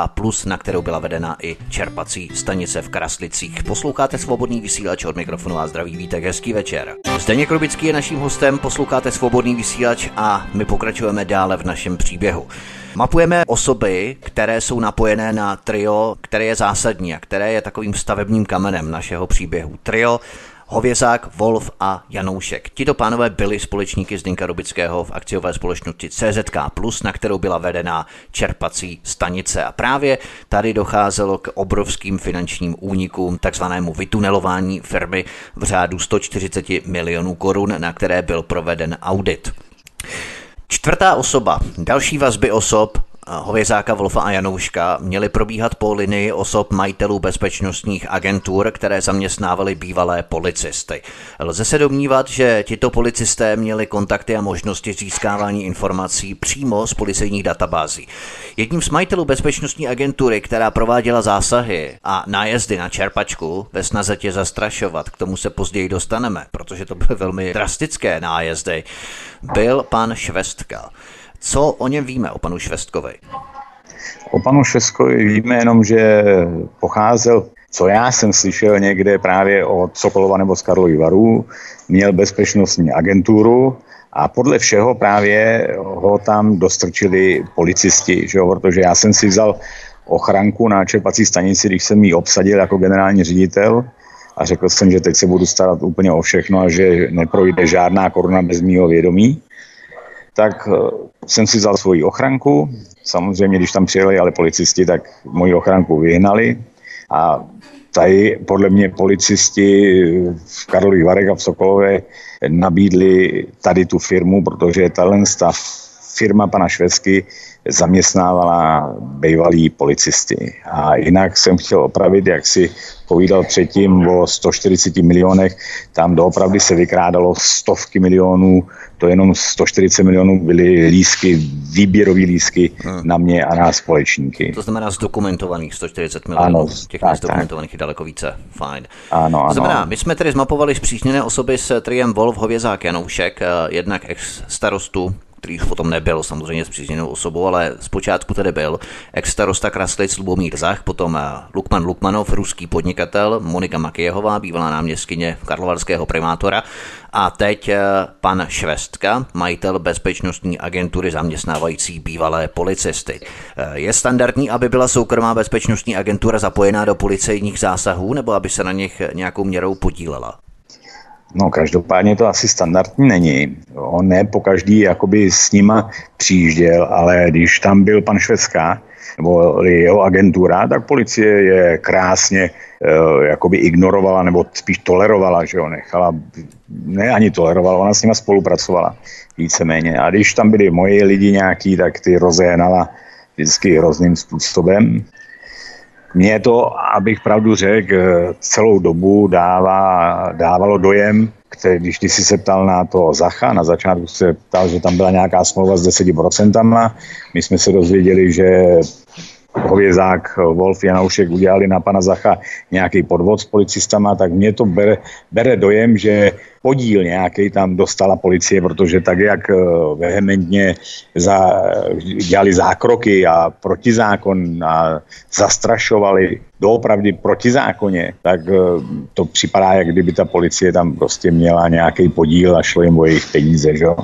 na kterou byla vedena i čerpací stanice v Kraslicích. Posloucháte svobodný vysílač od mikrofonu a zdraví vítek, hezký večer. Zdeněk Rubický je naším hostem, posloucháte svobodný vysílač a my pokračujeme dále v našem příběhu. Mapujeme osoby, které jsou napojené na trio, které je zásadní a které je takovým stavebním kamenem našeho příběhu. Trio Hovězák, Wolf a Janoušek. Tito pánové byli společníky Zdenka Rubického v akciové společnosti CZK+, na kterou byla vedena čerpací stanice. A právě tady docházelo k obrovským finančním únikům, takzvanému vytunelování firmy v řádu 140 milionů korun, na které byl proveden audit. Čtvrtá osoba, další vazby osob, Hovězáka, Wolfa a Janouška měly probíhat po linii osob majitelů bezpečnostních agentur, které zaměstnávaly bývalé policisty. Lze se domnívat, že tito policisté měli kontakty a možnosti získávání informací přímo z policejních databází. Jedním z majitelů bezpečnostní agentury, která prováděla zásahy a nájezdy na čerpačku ve snaze tě zastrašovat, k tomu se později dostaneme, protože to byly velmi drastické nájezdy, byl pan Švestka. Co o něm víme, o panu Švestkovi? O panu Švestkovi víme jenom, že pocházel, co já jsem slyšel někde právě od Sokolova nebo z Karlovy Varů, měl bezpečnostní agenturu a podle všeho právě ho tam dostrčili policisti, že jo? protože já jsem si vzal ochranku na čerpací stanici, když jsem ji obsadil jako generální ředitel a řekl jsem, že teď se budu starat úplně o všechno a že neprojde žádná koruna bez mýho vědomí tak eh, jsem si vzal svoji ochranku. Samozřejmě, když tam přijeli ale policisti, tak moji ochranku vyhnali. A tady podle mě policisti v Karlových Varech a v Sokolové nabídli tady tu firmu, protože stav firma pana Švedsky zaměstnávala bývalí policisty. A jinak jsem chtěl opravit, jak si povídal předtím o 140 milionech, tam doopravdy se vykrádalo stovky milionů, to jenom 140 milionů byly lísky, výběrové lísky hmm. na mě a na společníky. To znamená zdokumentovaných 140 milionů, ano, těch tak, zdokumentovaných je daleko více, fajn. Ano, ano. To znamená, my jsme tedy zmapovali zpřísněné osoby s Triem Wolf, Hovězák, Janoušek, eh, jednak ex-starostu který už potom nebyl samozřejmě zpřízněnou osobou, ale zpočátku tedy byl ex-starosta Kraslic Lubomír Zach, potom eh, Lukman Lukmanov, ruský podnikatel, Monika Makijehová, bývalá náměstkyně karlovarského primátora a teď eh, pan Švestka, majitel bezpečnostní agentury zaměstnávající bývalé policisty. Eh, je standardní, aby byla soukromá bezpečnostní agentura zapojená do policejních zásahů nebo aby se na nich nějakou měrou podílela? No každopádně to asi standardní není. On ne po každý jakoby s nima přijížděl, ale když tam byl pan Švedská, nebo jeho agentura, tak policie je krásně uh, jakoby ignorovala, nebo spíš tolerovala, že jo, nechala, ne ani tolerovala, ona s nima spolupracovala víceméně. A když tam byli moji lidi nějaký, tak ty rozehnala vždycky hrozným způsobem. Mně to, abych pravdu řekl, celou dobu dává, dávalo dojem, který, když ty jsi se ptal na to Zacha, na začátku se ptal, že tam byla nějaká smlouva s 10%, my jsme se dozvěděli, že hovězák Wolf Janoušek udělali na pana Zacha nějaký podvod s policistama, tak mě to bere, bere dojem, že podíl nějaký tam dostala policie, protože tak, jak eh, vehementně za, dělali zákroky a protizákon a zastrašovali doopravdy protizákonně, tak eh, to připadá, jak kdyby ta policie tam prostě měla nějaký podíl a šlo jim o jejich peníze, že jo.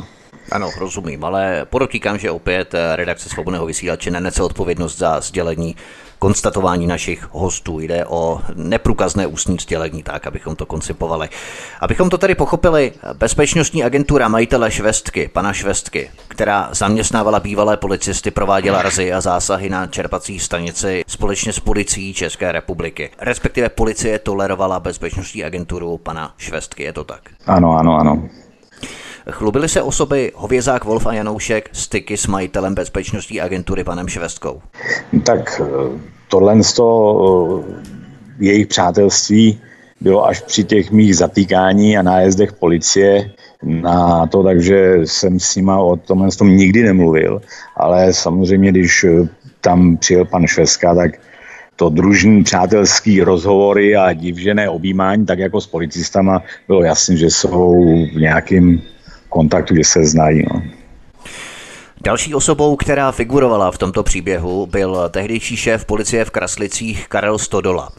Ano, rozumím, ale podotýkám, že opět eh, redakce Svobodného vysílače nenese odpovědnost za sdělení konstatování našich hostů. Jde o neprůkazné ústní sdělení, tak abychom to koncipovali. Abychom to tedy pochopili, bezpečnostní agentura majitele Švestky, pana Švestky, která zaměstnávala bývalé policisty, prováděla razy a zásahy na čerpací stanici společně s policií České republiky. Respektive policie tolerovala bezpečnostní agenturu pana Švestky, je to tak? Ano, ano, ano. Chlubili se osoby Hovězák, Wolf a Janoušek styky s majitelem bezpečnostní agentury panem Švestkou? Tak eh, tohle z toho eh, jejich přátelství bylo až při těch mých zatýkání a nájezdech policie na to, takže jsem s nima o tomhle tom nikdy nemluvil, ale samozřejmě, když eh, tam přijel pan Šveska, tak to družní přátelský rozhovory a divžené objímání, tak jako s policistama, bylo jasné, že jsou v nějakým kontaktu, že se znají. No. Další osobou, která figurovala v tomto příběhu, byl tehdejší šéf policie v Kraslicích Karel Stodola.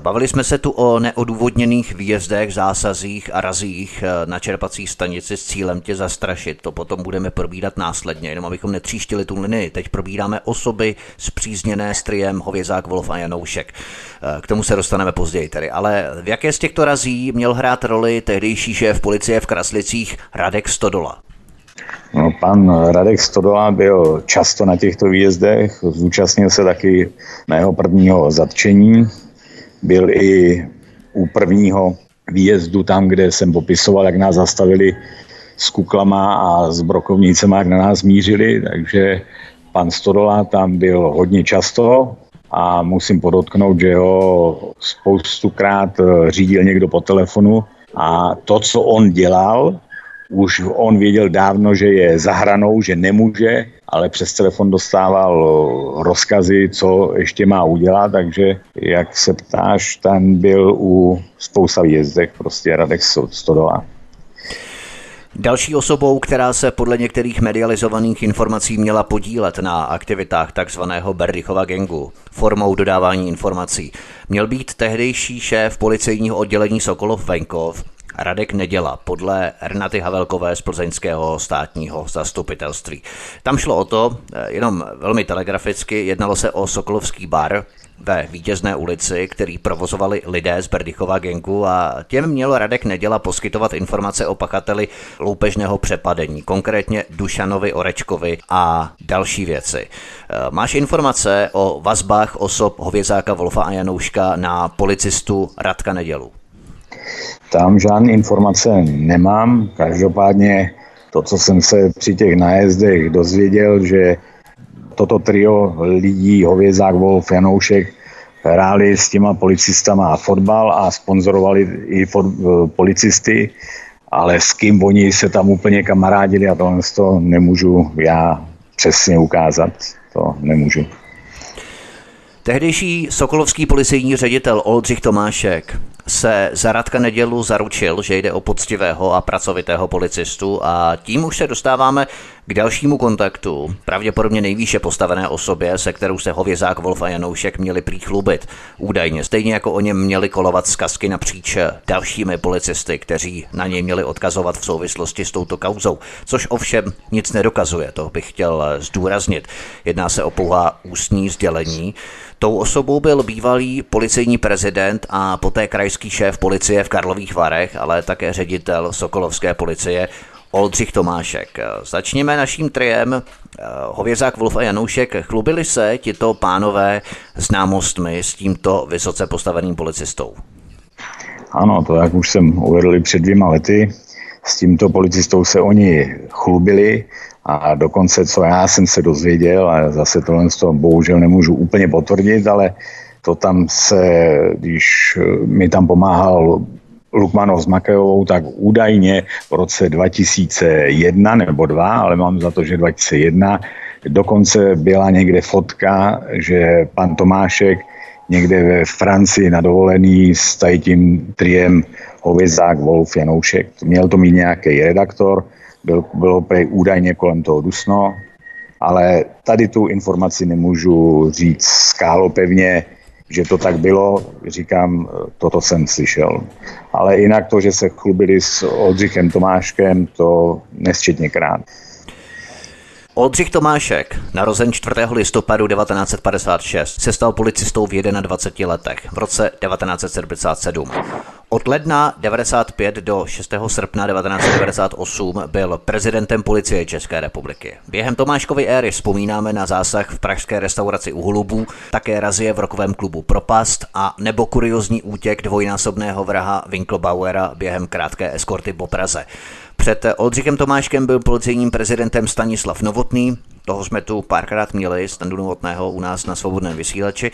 Bavili jsme se tu o neodůvodněných výjezdech, zásazích a razích na čerpací stanici s cílem tě zastrašit. To potom budeme probírat následně, jenom abychom netříštili tu linii. Teď probíráme osoby zpřízněné s triem Hovězák, Wolf a Janoušek. K tomu se dostaneme později tedy. Ale v jaké z těchto razí měl hrát roli tehdejší šéf policie v Kraslicích Radek Stodola? No, pan Radek Stodola byl často na těchto výjezdech, zúčastnil se taky mého prvního zatčení, byl i u prvního výjezdu tam, kde jsem popisoval, jak nás zastavili s kuklama a s brokovnicemi, jak na nás mířili, takže pan Stodola tam byl hodně často a musím podotknout, že ho spoustukrát řídil někdo po telefonu a to, co on dělal, už on věděl dávno, že je za hranou, že nemůže, ale přes telefon dostával rozkazy, co ještě má udělat, takže jak se ptáš, tam byl u spousta výjezdech, prostě Radek Stodola. Další osobou, která se podle některých medializovaných informací měla podílet na aktivitách takzvaného Berdychova gengu formou dodávání informací, měl být tehdejší šéf policejního oddělení Sokolov Venkov, Radek Neděla podle Renaty Havelkové z plzeňského státního zastupitelství. Tam šlo o to, eh, jenom velmi telegraficky, jednalo se o Sokolovský bar, ve Vítězné ulici, který provozovali lidé z Berdychova gengu a těm měl Radek Neděla poskytovat informace o pachateli loupežného přepadení, konkrétně Dušanovi Orečkovi a další věci. Eh, máš informace o vazbách osob Hovězáka Wolfa a Janouška na policistu Radka Nedělu? Tam žádné informace nemám, každopádně to, co jsem se při těch nájezdech dozvěděl, že toto trio lidí, Hovězák, Wolf, Janoušek, hráli s těma policistama fotbal a sponzorovali i fot, policisty, ale s kým oni se tam úplně kamarádili a tohle to nemůžu já přesně ukázat, to nemůžu. Tehdejší sokolovský policejní ředitel Oldřich Tomášek se za Radka Nedělu zaručil, že jde o poctivého a pracovitého policistu a tím už se dostáváme k dalšímu kontaktu, pravděpodobně nejvýše postavené osobě, se kterou se Hovězák, Wolf a Janoušek měli prý chlubit. Údajně, stejně jako o něm měli kolovat zkazky napříč dalšími policisty, kteří na něj měli odkazovat v souvislosti s touto kauzou, což ovšem nic nedokazuje, to bych chtěl zdůraznit. Jedná se o pouhá ústní sdělení. Tou osobou byl bývalý policejní prezident a poté krajský šéf policie v Karlových Varech, ale také ředitel Sokolovské policie Oldřich Tomášek. Začněme naším triem. Hovězák, Wolf a Janoušek. Chlubili se tito pánové známostmi s tímto vysoce postaveným policistou? Ano, to jak už jsem uvedl před dvěma lety, s tímto policistou se oni chlubili a dokonce, co já jsem se dozvěděl, a zase tohle z toho bohužel nemůžu úplně potvrdit, ale to tam se, když mi tam pomáhal Lukmanov s Makejovou, tak údajně v roce 2001 nebo 2, ale mám za to, že 2001, dokonce byla někde fotka, že pan Tomášek někde ve Francii na dovolený s tím triem Hovězák, Wolf, Janoušek. Měl to mít nějaký redaktor, byl, bylo prej údajně kolem toho dusno, ale tady tu informaci nemůžu říct skálopevně, že to tak bylo, říkám, toto jsem slyšel. Ale jinak to, že se chlubili s Oldřichem Tomáškem, to nesčetně krát. Oldřich Tomášek, narozen 4. listopadu 1956, se stal policistou v 21 letech v roce 1977. Od ledna 95 do 6. srpna 1998 byl prezidentem policie České republiky. Během Tomáškovy éry vzpomínáme na zásah v pražské restauraci u Holubů, také razie v rokovém klubu Propast a nebo kuriozní útěk dvojnásobného vraha Winklebauera během krátké eskorty po Praze. Před Oldřichem Tomáškem byl policejním prezidentem Stanislav Novotný, toho jsme tu párkrát měli, Standu Novotného u nás na svobodném vysílači.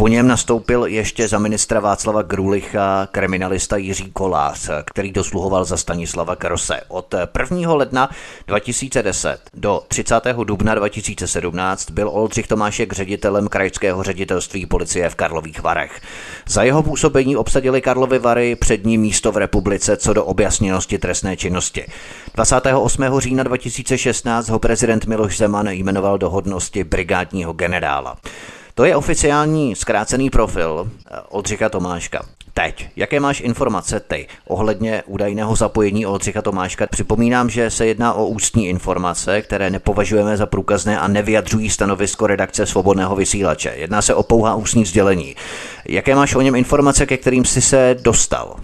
Po něm nastoupil ještě za ministra Václava Grulicha kriminalista Jiří Kolář, který dosluhoval za Stanislava Krose. Od 1. ledna 2010 do 30. dubna 2017 byl Oldřich Tomášek ředitelem krajského ředitelství policie v Karlových Varech. Za jeho působení obsadili Karlovy Vary přední místo v republice co do objasněnosti trestné činnosti. 28. října 2016 ho prezident Miloš Zeman jmenoval do hodnosti brigádního generála. To je oficiální zkrácený profil eh, Oldřicha Tomáška. Teď, jaké máš informace ty ohledně údajného zapojení Oldřicha Tomáška? Připomínám, že se jedná o ústní informace, které nepovažujeme za průkazné a nevyjadřují stanovisko redakce Svobodného vysílače. Jedná se o pouhá ústní sdělení. Jaké máš o něm informace, ke kterým jsi se dostal?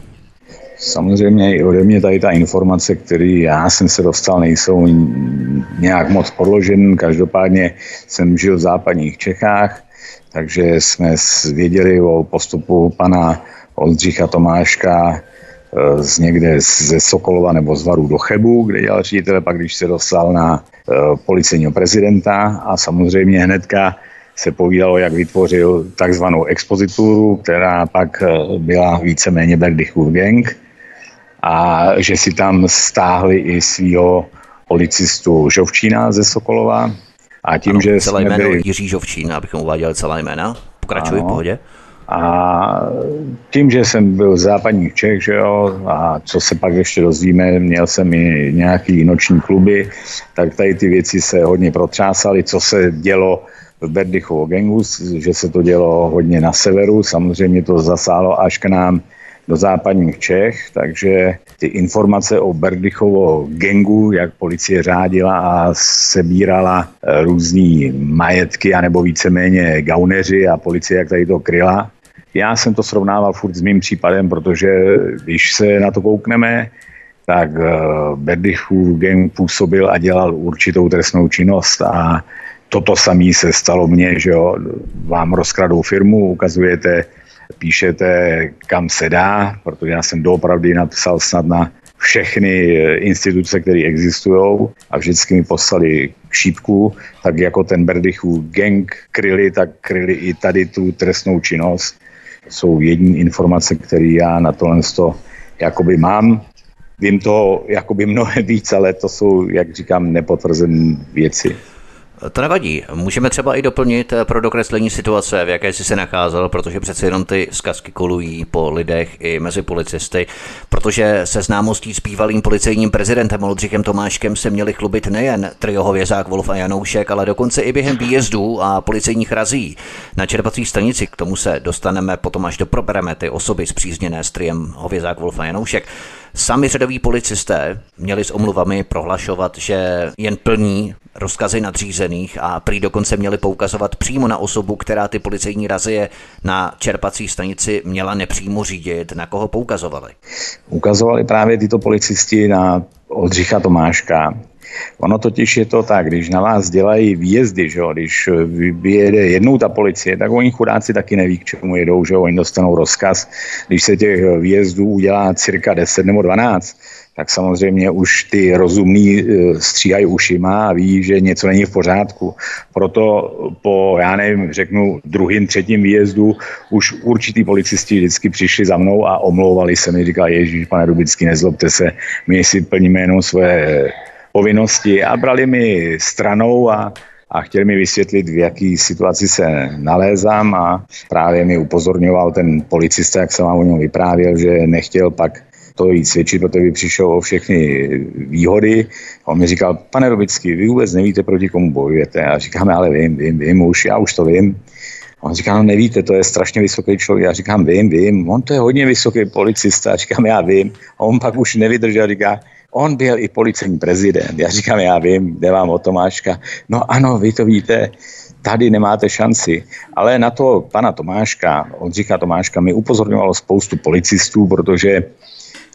Samozřejmě i ode mě tady ta informace, který já jsem se dostal, nejsou nějak moc podložen. Každopádně jsem žil v západních Čechách, takže jsme věděli o postupu pana Oldřicha Tomáška e, z někde ze Sokolova nebo z Varu do Chebu, kde dělal ředitele, pak když se dostal na e, policejního prezidenta. A samozřejmě hnedka se povídalo, jak vytvořil takzvanou expozituru, která pak e, byla víceméně Berdychův gang. A že si tam stáhli i svého policistu Žovčína ze Sokolova, a tím, ano, že celé jsme jméno byli... Jiří Žovčín, abychom uváděli celá jména. Pokračuji v pohodě. A tím, že jsem byl v západních Čech, že jo, a co se pak ještě dozvíme, měl jsem i nějaký noční kluby, tak tady ty věci se hodně protřásaly, co se dělo v Berdychovo gengu, že se to dělo hodně na severu, samozřejmě to zasálo až k nám do západních Čech, takže ty informace o Berdychovo gengu, jak policie řádila a sebírala eh, různý majetky, anebo víceméně gauneři a policie, jak tady to kryla. Já jsem to srovnával furt s mým případem, protože když se na to koukneme, tak eh, Berdychův gang působil a dělal určitou trestnou činnost a toto samé se stalo mně, že jo, vám rozkradou firmu, ukazujete píšete, kam se dá, protože já jsem doopravdy napsal snad na všechny eh, instituce, které existují a vždycky mi poslali šípku, tak jako ten Berdychů gang kryli, tak kryli i tady tu trestnou činnost. Jsou jediné informace, které já na tohle to jakoby mám. Vím to jakoby mnohem víc, ale to jsou, jak říkám, nepotvrzené věci. To nevadí. Můžeme třeba i doplnit eh, pro dokreslení situace, v jaké jsi se nacházel, protože přece jenom ty zkazky kolují po lidech i mezi policisty, protože se známostí s bývalým policejním prezidentem Oldřichem Tomáškem se měli chlubit nejen trio Hovězák, Wolf a Janoušek, ale dokonce i během výjezdů a policejních razí na čerpací stanici. K tomu se dostaneme potom, až doprobereme ty osoby zpřízněné s triem Hovězák, Wolf a Janoušek. Sami řadoví policisté měli s omluvami prohlašovat, že jen plní rozkazy nadřízených a prý dokonce měli poukazovat přímo na osobu, která ty policejní razie na čerpací stanici měla nepřímo řídit. Na koho poukazovali? Ukazovali právě tyto policisti na Oldřicha Tomáška, Ono totiž je to tak, když na vás dělají výjezdy, že jo, když vyjede jednou ta policie, tak oni chudáci taky neví, k čemu jedou, že jo, oni dostanou rozkaz. Když se těch výjezdů udělá cirka 10 nebo 12, tak samozřejmě už ty rozumní eh, stříhají ušima a ví, že něco není v pořádku. Proto po, já nevím, řeknu druhým, třetím výjezdu už určitý policisti vždycky přišli za mnou a omlouvali se mi, říkali, Ježíš, pane Rubický, nezlobte se, my si plníme jenom svoje povinnosti a brali mi stranou a a chtěl mi vysvětlit, v jaký situaci se nalézám a právě mi upozorňoval ten policista, jak jsem vám o něm vyprávěl, že nechtěl pak to jít cvičit, protože by přišel o všechny výhody. On mi říkal, pane Robický, vy vůbec nevíte, proti komu bojujete. A říkáme, ale vím, vím, vím už, já už to vím. On říká, no nevíte, to je strašně vysoký člověk. Já říkám, vím, vím, on to je hodně vysoký policista. A říkám, já vím. A on pak už nevydržel říká, on byl i policejní prezident. Já říkám, já vím, jde vám o Tomáška. No ano, vy to víte, tady nemáte šanci. Ale na to pana Tomáška, on říká Tomáška, mi upozorňovalo spoustu policistů, protože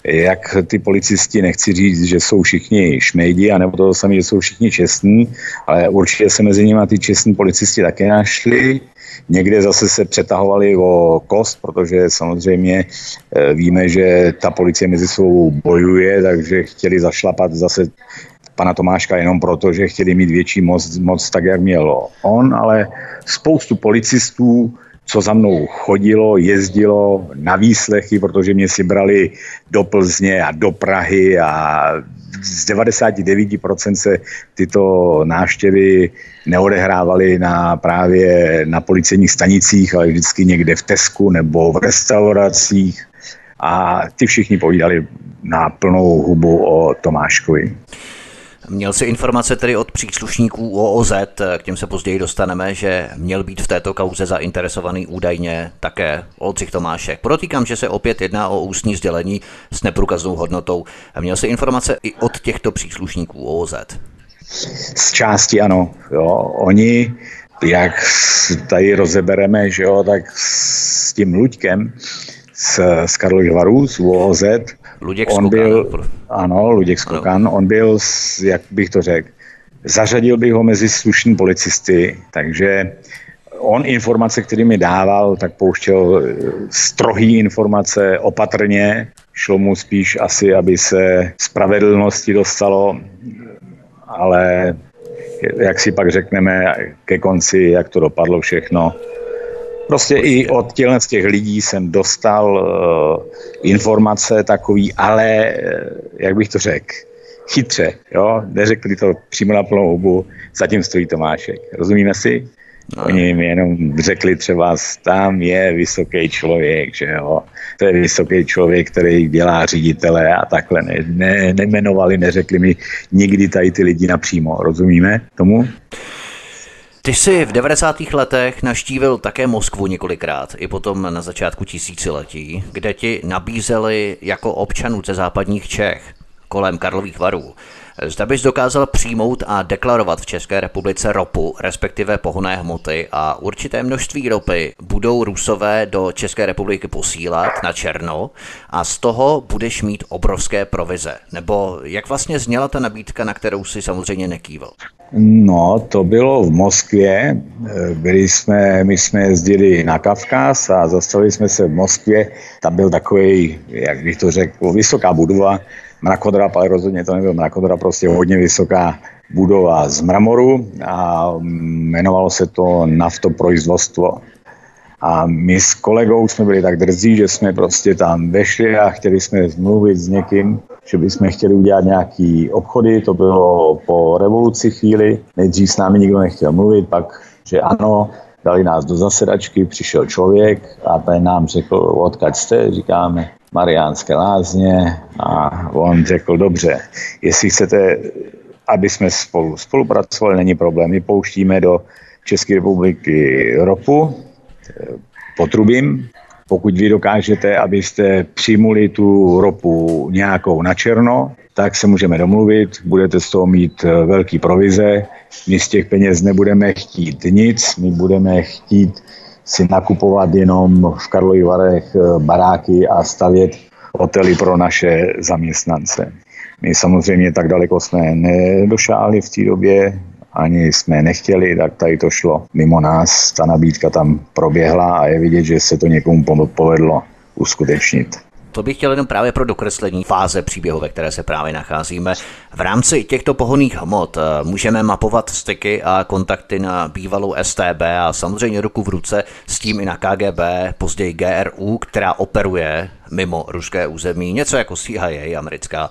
jak ty policisti, nechci říct, že jsou všichni šmejdi, anebo to sami, že jsou všichni čestní, ale určitě se mezi nimi ty čestní policisti také našli. Někde zase se přetahovali o kost, protože samozřejmě eh, víme, že ta policie mezi sebou bojuje, takže chtěli zašlapat zase pana Tomáška jenom proto, že chtěli mít větší moc, moc tak, jak měl on, ale spoustu policistů co za mnou chodilo, jezdilo na výslechy, protože mě si brali do Plzně a do Prahy a z 99% se tyto návštěvy neodehrávaly na právě na policejních stanicích, ale vždycky někde v Tesku nebo v restauracích a ty všichni povídali na plnou hubu o Tomáškovi. Měl si informace tedy od příslušníků OOZ, k těm se později dostaneme, že měl být v této kauze zainteresovaný údajně také Oldřich Tomášek. Protýkám, že se opět jedná o ústní sdělení s neprůkaznou hodnotou. Měl si informace i od těchto příslušníků OOZ? Z části ano. Jo. Oni, jak tady rozebereme, že jo, tak s tím Luďkem, z, z Karlových varů, z OOZ, Luděk on Skokan. byl, ano, Luděk Skokan, ano. on byl, jak bych to řekl, zařadil bych ho mezi slušní policisty, takže on informace, které mi dával, tak pouštěl eh, strohý informace opatrně, šlo mu spíš asi, aby se spravedlnosti dostalo, ale jak si pak řekneme ke konci, jak to dopadlo všechno, Prostě i od těchto z těch lidí jsem dostal uh, informace takový, ale, uh, jak bych to řekl, chytře, jo, neřekli to přímo na plnou hubu, zatím stojí Tomášek. Rozumíme si? No. Oni mi jenom řekli třeba, tam je vysoký člověk, že jo. To je vysoký člověk, který dělá ředitele a takhle. Ne, ne, nemenovali, neřekli mi nikdy tady ty lidi napřímo. Rozumíme tomu? Ty jsi v 90. letech naštívil také Moskvu několikrát, i potom na začátku tisíciletí, kde ti nabízeli jako občanů ze západních Čech kolem Karlových varů Zda bys dokázal přijmout a deklarovat v České republice ropu, respektive pohonné hmoty a určité množství ropy budou Rusové do České republiky posílat na černo a z toho budeš mít obrovské provize. Nebo jak vlastně zněla ta nabídka, na kterou si samozřejmě nekýval? No, to bylo v Moskvě. Byli jsme, my jsme jezdili na Kavkaz a zastavili jsme se v Moskvě. Tam byl takový, jak bych to řekl, vysoká budova, mrakodrap, ale rozhodně to nebyl mrakodrap, prostě hodně vysoká budova z mramoru a jmenovalo se to naftoproizvodstvo. A my s kolegou jsme byli tak drzí, že jsme prostě tam vešli a chtěli jsme mluvit s někým, že bychom chtěli udělat nějaký obchody, to bylo po revoluci chvíli, nejdřív s námi nikdo nechtěl mluvit, pak, že ano, dali nás do zasedačky, přišel člověk a ten nám řekl, odkud jste, říkáme, Mariánské lázně. A on řekl, dobře, jestli chcete, aby jsme spolu spolupracovali, není problém, my pouštíme do České republiky ropu, potrubím, pokud vy dokážete, abyste přijmuli tu ropu nějakou na černo, tak se můžeme domluvit, budete z toho mít velký provize, my z těch peněz nebudeme chtít nic, my budeme chtít si nakupovat jenom v Karlových Varech eh, baráky a stavět hotely pro naše zaměstnance. My samozřejmě tak daleko jsme nedošáli v té době, ani jsme nechtěli, tak tady to šlo mimo nás. Ta nabídka tam proběhla a je vidět, že se to někomu povedlo uskutečnit. To bych chtěl jenom právě pro dokreslení fáze příběhu, ve které se právě nacházíme. V rámci těchto pohoných hmot eh, můžeme mapovat styky a kontakty na bývalou STB a samozřejmě ruku v ruce s tím i na KGB, později GRU, která operuje mimo ruské území, něco jako CIA americká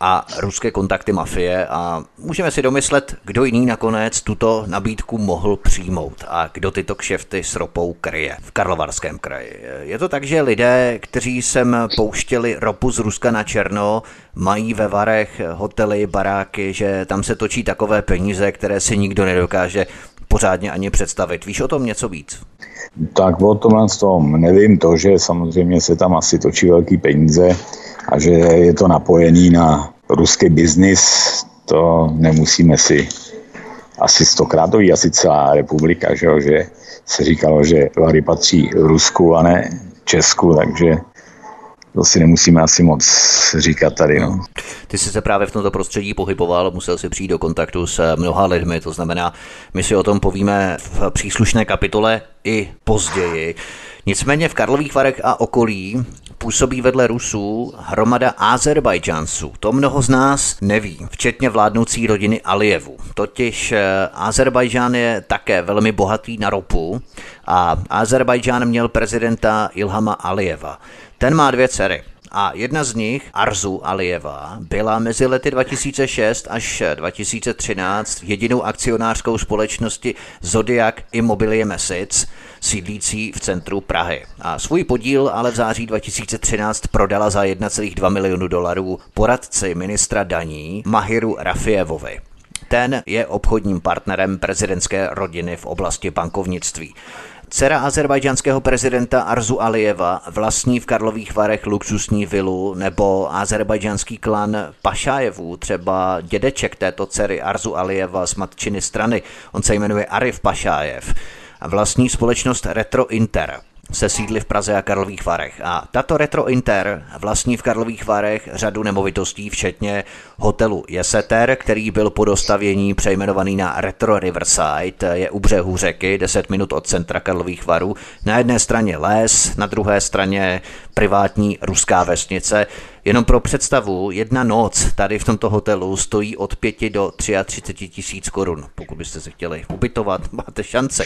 a ruské kontakty mafie a můžeme si domyslet, kdo jiný nakonec tuto nabídku mohl přijmout a kdo tyto kšefty s ropou kryje v Karlovarském kraji. Je to tak, že lidé, kteří sem pouštěli ropu z Ruska na černo, mají ve Varech hotely, baráky, že tam se točí takové peníze, které si nikdo nedokáže pořádně ani představit. Víš o tom něco víc? Tak o tomhle tom nevím to, že samozřejmě se tam asi točí velký peníze a že je to napojený na ruský biznis, to nemusíme si asi stokrát to asi celá republika, že, jo, že se říkalo, že Vary patří Rusku a ne Česku, takže to si nemusíme asi moc říkat tady. No. Ty jsi se právě v tomto prostředí pohyboval, musel si přijít do kontaktu s mnoha lidmi, to znamená, my si o tom povíme v příslušné kapitole i později. Nicméně v Karlových Varech a okolí působí vedle Rusů hromada Azerbajdžanců. To mnoho z nás neví, včetně vládnoucí rodiny Alijevu. Totiž eh, Azerbajdžán je také velmi bohatý na ropu a Azerbajdžán měl prezidenta Ilhama Alijeva. Ten má dvě dcery. A jedna z nich, Arzu Alijeva, byla mezi lety 2006 až 2013 jedinou akcionářskou společnosti Zodiac Immobilier Message, sídlící v centru Prahy. A svůj podíl ale v září 2013 prodala za 1,2 milionu dolarů poradci ministra daní Mahiru Rafievovi. Ten je obchodním partnerem prezidentské rodiny v oblasti bankovnictví. Dcera azerbajdžanského prezidenta Arzu Alijeva vlastní v Karlových Varech luxusní vilu nebo azerbajdžanský klan Pašájevů, třeba dědeček této dcery Arzu Alijeva z matčiny strany, on se jmenuje Arif Pašájev, vlastní společnost Retro Inter se sídly v Praze a Karlových Varech. A tato Retro Inter vlastní v Karlových Varech řadu nemovitostí, včetně hotelu Jeseter, který byl po dostavění přejmenovaný na Retro Riverside, je u břehu řeky, 10 minut od centra Karlových Varů. Na jedné straně les, na druhé straně privátní ruská vesnice. Jenom pro představu, jedna noc tady v tomto hotelu stojí od 5 do 33 tisíc korun. Pokud byste se chtěli ubytovat, máte šance.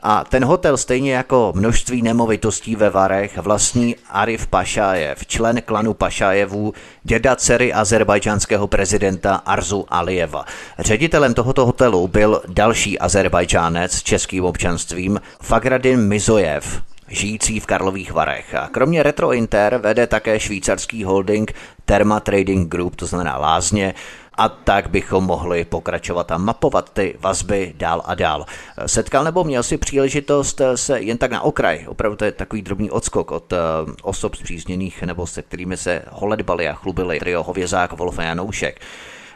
A ten hotel, stejně jako množství nemovitostí ve Varech, vlastní Arif Pašájev, člen klanu Pašájevů, děda dcery azerbajdžanského prezidenta Arzu Alijeva. Ředitelem tohoto hotelu byl další azerbajdžánec s českým občanstvím Fagradin Mizojev, žijící v Karlových Varech. A kromě Retro Inter vede také švýcarský holding Therma Trading Group, to znamená Lázně, a tak bychom mohli pokračovat a mapovat ty vazby dál a dál. Setkal nebo měl si příležitost se jen tak na okraj, opravdu to je takový drobný odskok od uh, osob zpřízněných nebo se kterými se holedbali a chlubili trio Hovězák, Wolf a Janoušek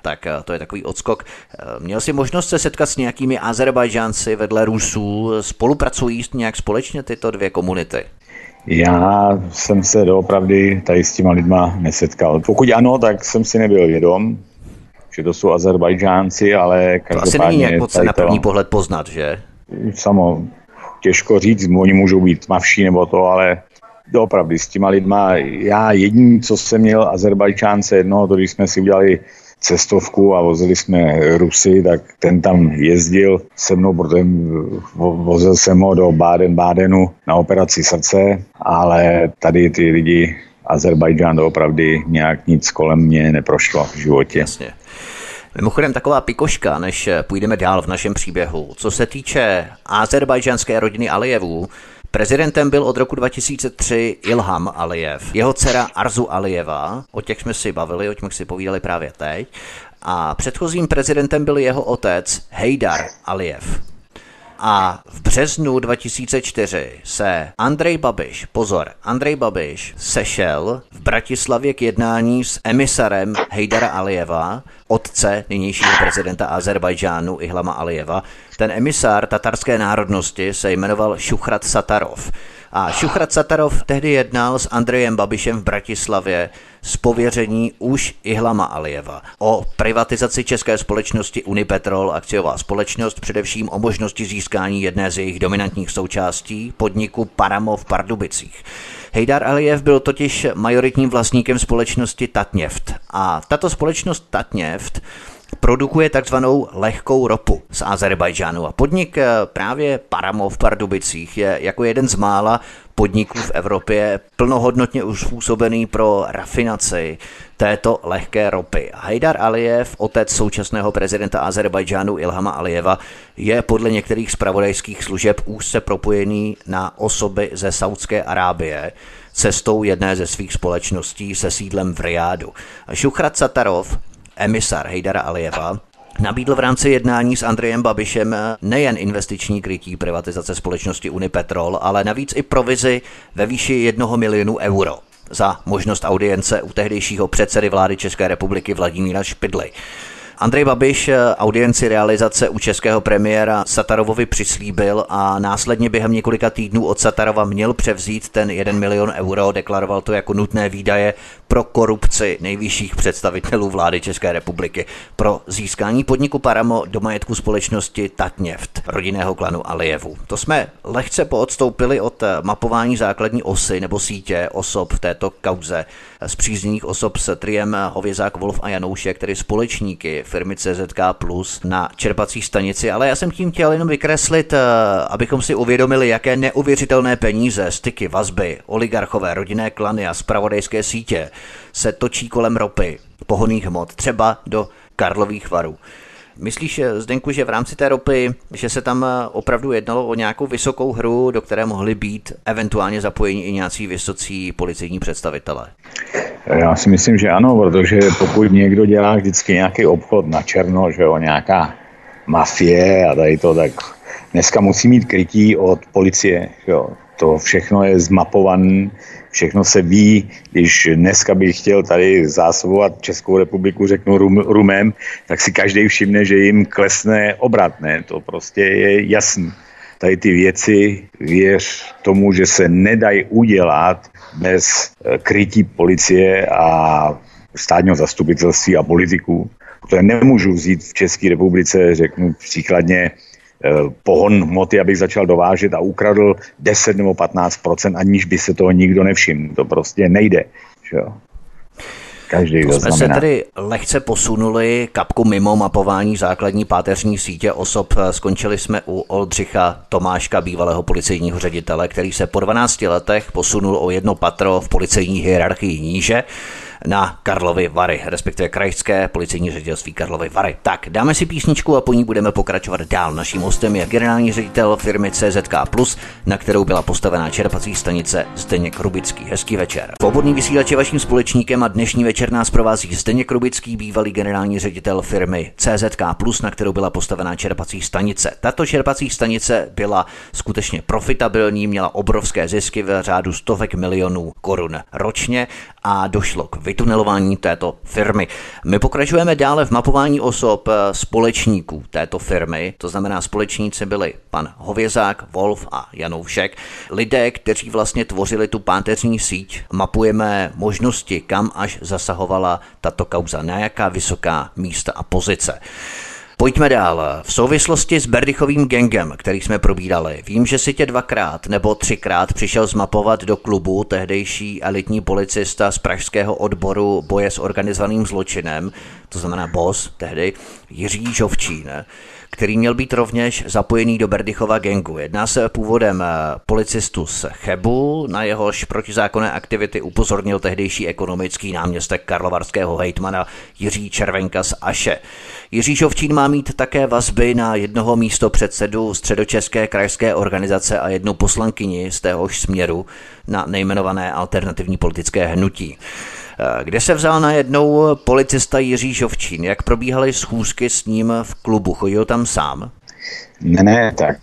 tak eh, to je takový odskok. Eh, měl jsi možnost se setkat s nějakými Azerbajdžánci vedle Rusů? Spolupracují nějak společně tyto dvě komunity? Já jsem se doopravdy tady s těma lidma nesetkal. Pokud ano, tak jsem si nebyl vědom, že to jsou Azerbajdžánci, ale každopádně... To asi není jak se na první to, pohled poznat, že? Samo, těžko říct, oni můžou být tmavší nebo to, ale doopravdy s těma lidma, já jediný, co jsem měl Azerbajdžánce jednoho, to když jsme si udělali cestovku a vozili jsme Rusy, tak ten tam jezdil se mnou, protože vozil jsem ho do Baden-Badenu na operaci srdce, ale tady ty lidi Azerbajdžán doopravdy nějak nic kolem mě neprošlo v životě. Jasně. Mimochodem taková pikoška, než půjdeme dál v našem příběhu. Co se týče azerbajdžanské rodiny Alijevů, Prezidentem byl od roku 2003 Ilham Alijev. Jeho dcera Arzu Alijeva, o těch jsme si bavili, o těch si povídali právě teď. A předchozím prezidentem byl jeho otec Hejdar Alijev. A v březnu 2004 se Andrej Babiš, pozor, Andrej Babiš sešel v Bratislavě k jednání s emisarem Hejdara Alijeva, otce nynějšího prezidenta Azerbajdžánu Ihlama Alijeva. Ten emisár tatarské národnosti se jmenoval Šuchrat Satarov. A Šuchrat Satarov tehdy jednal s Andrejem Babišem v Bratislavě z pověření už Ihlama Alijeva o privatizaci české společnosti Unipetrol, akciová společnost, především o možnosti získání jedné z jejich dominantních součástí, podniku Paramo v Pardubicích. Hejdar Aliyev byl totiž majoritním vlastníkem společnosti Tatněft a tato společnost Tatněft produkuje takzvanou lehkou ropu z Azerbajdžánu a podnik eh, právě Paramo v Pardubicích je jako jeden z mála podniků v Evropě plnohodnotně uspůsobený pro rafinaci této lehké ropy. Hajdar Aliyev, otec současného prezidenta Azerbajdžánu Ilhama Alijeva, je podle některých spravodajských služeb úzce propojený na osoby ze Saudské Arábie cestou jedné ze svých společností se sídlem v Riádu. Šuchrat Satarov, emisar Hejdara Alijeva, nabídl v rámci jednání s Andrejem Babišem nejen investiční krytí privatizace společnosti Unipetrol, ale navíc i provizi ve výši jednoho milionu euro za možnost audience u tehdejšího předsedy vlády České republiky Vladimíra Špidly. Andrej Babiš audienci realizace u českého premiéra Satarovovi přislíbil a následně během několika týdnů od Satarova měl převzít ten 1 milion euro, deklaroval to jako nutné výdaje pro korupci nejvyšších představitelů vlády České republiky pro získání podniku Paramo do majetku společnosti Tatněft, rodinného klanu Alijevu. To jsme lehce poodstoupili od eh, mapování základní osy nebo sítě osob v této kauze zpřízněných osob s triem Hovězák, Wolf a Janoušek, tedy společníky firmy CZK Plus na čerpací stanici, ale já jsem tím chtěl jenom vykreslit, eh, abychom si uvědomili, jaké neuvěřitelné peníze, styky, vazby, oligarchové, rodinné klany a spravodajské sítě se točí kolem ropy, pohoných hmot, třeba do Karlových varů. Myslíš, Zdenku, že v rámci té ropy, že se tam eh, opravdu jednalo o nějakou vysokou hru, do které mohly být eventuálně zapojeni i nějací vysocí policejní představitelé? Já si myslím, že ano, protože pokud někdo dělá vždycky nějaký obchod na černo, že jo, nějaká mafie a tady to, tak dneska musí mít krytí od policie, jo. To všechno je zmapované, všechno se ví. Když dneska bych chtěl tady zásobovat Českou republiku, řeknu rum, rumem, tak si každý všimne, že jim klesne obrat, ne? To prostě je jasný. Tady ty věci, věř tomu, že se nedají udělat bez eh, krytí policie a státního zastupitelství a politiků. To nemůžu vzít v České republice, řeknu příkladně, pohon hmoty, abych začal dovážet a ukradl 10 nebo 15% aniž by se toho nikdo nevšiml. To prostě nejde. Že jo? Každý to jsme se tedy lehce posunuli kapku mimo mapování základní páteřní sítě osob. Skončili jsme u Oldřicha Tomáška, bývalého policejního ředitele, který se po 12 letech posunul o jedno patro v policejní hierarchii níže na Karlovy Vary, respektive krajské policejní ředitelství Karlovy Vary. Tak, dáme si písničku a po ní budeme pokračovat dál. Naším hostem je generální ředitel firmy CZK+, na kterou byla postavená čerpací stanice Zdeněk Rubický. Hezký večer. Svobodný vysílač je vaším společníkem a dnešní večer nás provází Zdeněk Rubický, bývalý generální ředitel firmy CZK+, na kterou byla postavená čerpací stanice. Tato čerpací stanice byla skutečně profitabilní, měla obrovské zisky v řádu stovek milionů korun ročně a došlo k vytunelování této firmy. My pokračujeme dále v mapování osob eh, společníků této firmy, to znamená společníci byli pan Hovězák, Wolf a Janoušek, lidé, kteří vlastně tvořili tu páteřní síť. Mapujeme možnosti, kam až zasahovala tato kauza, na jaká vysoká místa a pozice. Pojďme dál. V souvislosti s Berdychovým gengem, který jsme probírali, vím, že si tě dvakrát nebo třikrát přišel zmapovat do klubu tehdejší elitní policista z pražského odboru boje s organizovaným zločinem, to znamená BOS tehdy, Jiří Žovčín který měl být rovněž zapojený do Berdychova gengu. Jedná se původem eh, policistu z Chebu, na jehož protizákonné aktivity upozornil tehdejší ekonomický náměstek karlovarského hejtmana Jiří Červenka z Aše. Jiří Žovčín má mít také vazby na jednoho místo předsedu středočeské krajské organizace a jednu poslankyni z téhož směru na nejmenované alternativní politické hnutí. Eh, kde se vzal najednou policista Jiří Žovčín? Jak probíhaly schůzky s ním v klubu? Chodil tam sám? Ne, ne, tak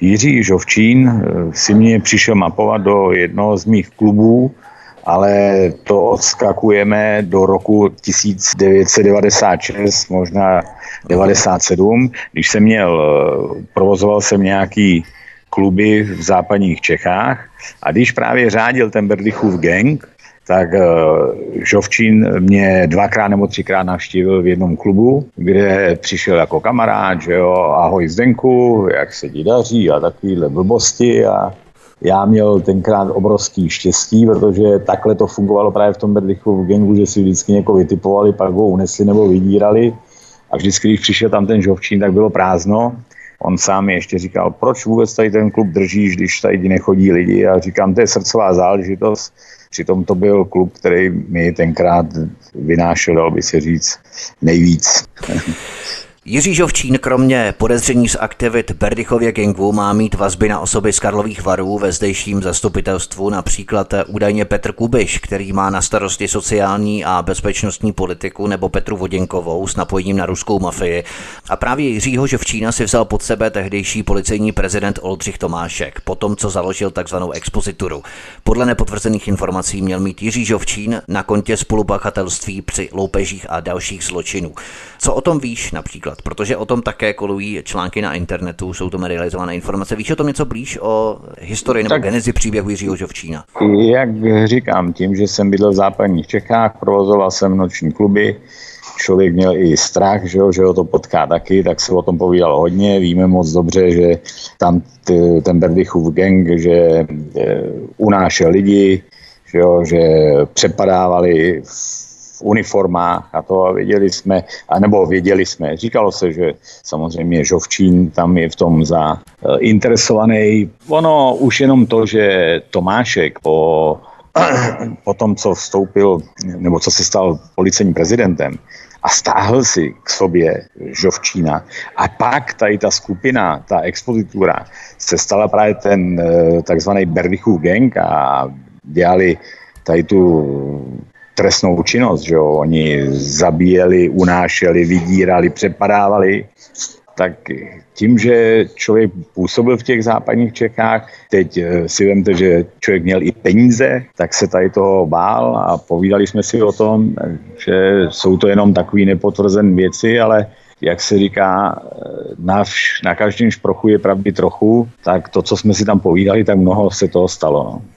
Jiří Žovčín eh, si mě přišel mapovat do jednoho z mých klubů, ale to odskakujeme do roku 1996, možná 97, když jsem měl, eh, provozoval jsem nějaký kluby v západních Čechách a když právě řádil ten Berdychův gang, tak Žovčín mě dvakrát nebo třikrát navštívil v jednom klubu, kde přišel jako kamarád, že jo, ahoj Zdenku, jak se ti daří a takovýhle blbosti a já měl tenkrát obrovský štěstí, protože takhle to fungovalo právě v tom Berlichu v gengu, že si vždycky někoho vytipovali, pak ho unesli nebo vydírali a vždycky, když přišel tam ten Žovčín, tak bylo prázdno. On sám ještě říkal, proč vůbec tady ten klub držíš, když tady nechodí lidi. A říkám, to je srdcová záležitost. Přitom to byl klub, který mi tenkrát vynášel, dal by se říct, nejvíc. Jiří Žovčín kromě podezření z aktivit Berdychově gengu má mít vazby na osoby z Karlových varů ve zdejším zastupitelstvu, například údajně Petr Kubiš, který má na starosti sociální a bezpečnostní politiku, nebo Petru Voděnkovou s napojením na ruskou mafii. A právě Jiřího Žovčína si vzal pod sebe tehdejší policejní prezident Oldřich Tomášek, potom co založil takzvanou expozituru. Podle nepotvrzených informací měl mít Jiří Žovčín na kontě spolupachatelství při loupežích a dalších zločinů. Co o tom víš například? Dělat, protože o tom také kolují články na internetu, jsou to medializované informace. Víš o tom něco blíž o historii nebo tak, genezi příběhu Jiřího Žovčína? Jak říkám, tím, že jsem bydlel v západních Čechách, provozoval jsem noční kluby, člověk měl i strach, že, jo, že ho to potká taky, tak se o tom povídalo hodně. Víme moc dobře, že tam t, ten Berdychův gang, že e, unášel lidi, že, jo, že přepadávali v uniformách a to a věděli jsme, anebo věděli jsme, říkalo se, že samozřejmě Žovčín tam je v tom zainteresovaný. Ono už jenom to, že Tomášek po, po tom, co vstoupil, nebo co se stal policejním prezidentem, a stáhl si k sobě Žovčína. A pak tady ta skupina, ta expozitura, se stala právě ten eh, takzvaný Berdychův gang a dělali tady tu trestnou činnost, že jo? Oni zabíjeli, unášeli, vydírali, přepadávali, tak tím, že člověk působil v těch západních Čechách, teď eh, si vemte, že člověk měl i peníze, tak se tady toho bál a povídali jsme si o tom, že jsou to jenom takový nepotvrzené věci, ale jak se říká, eh, na, vš, na každém šprochu je pravdy trochu, tak to, co jsme si tam povídali, tak mnoho se toho stalo. No.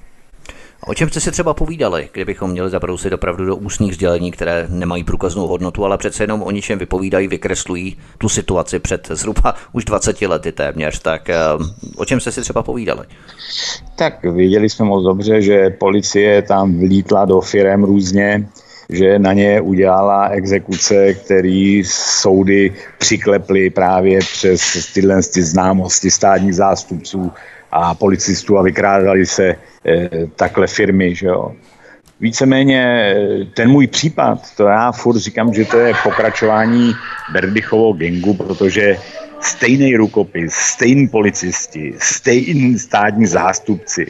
O čem jste si třeba povídali, kdybychom měli zabrousit opravdu do ústních sdělení, které nemají průkaznou hodnotu, ale přece jenom o ničem vypovídají, vykreslují tu situaci před zhruba už 20 lety téměř. Tak eh, o čem jste si třeba povídali? Tak věděli jsme moc dobře, že policie tam vlítla do firem různě, že na ně udělala exekuce, které soudy přikleply právě přes tyhle známosti státních zástupců a policistů a vykrádali se e, takhle firmy, že jo. Víceméně eh, ten můj případ, to já furt říkám, že to je pokračování Berdychovo gengu, protože stejný rukopis, stejný policisti, stejný státní zástupci,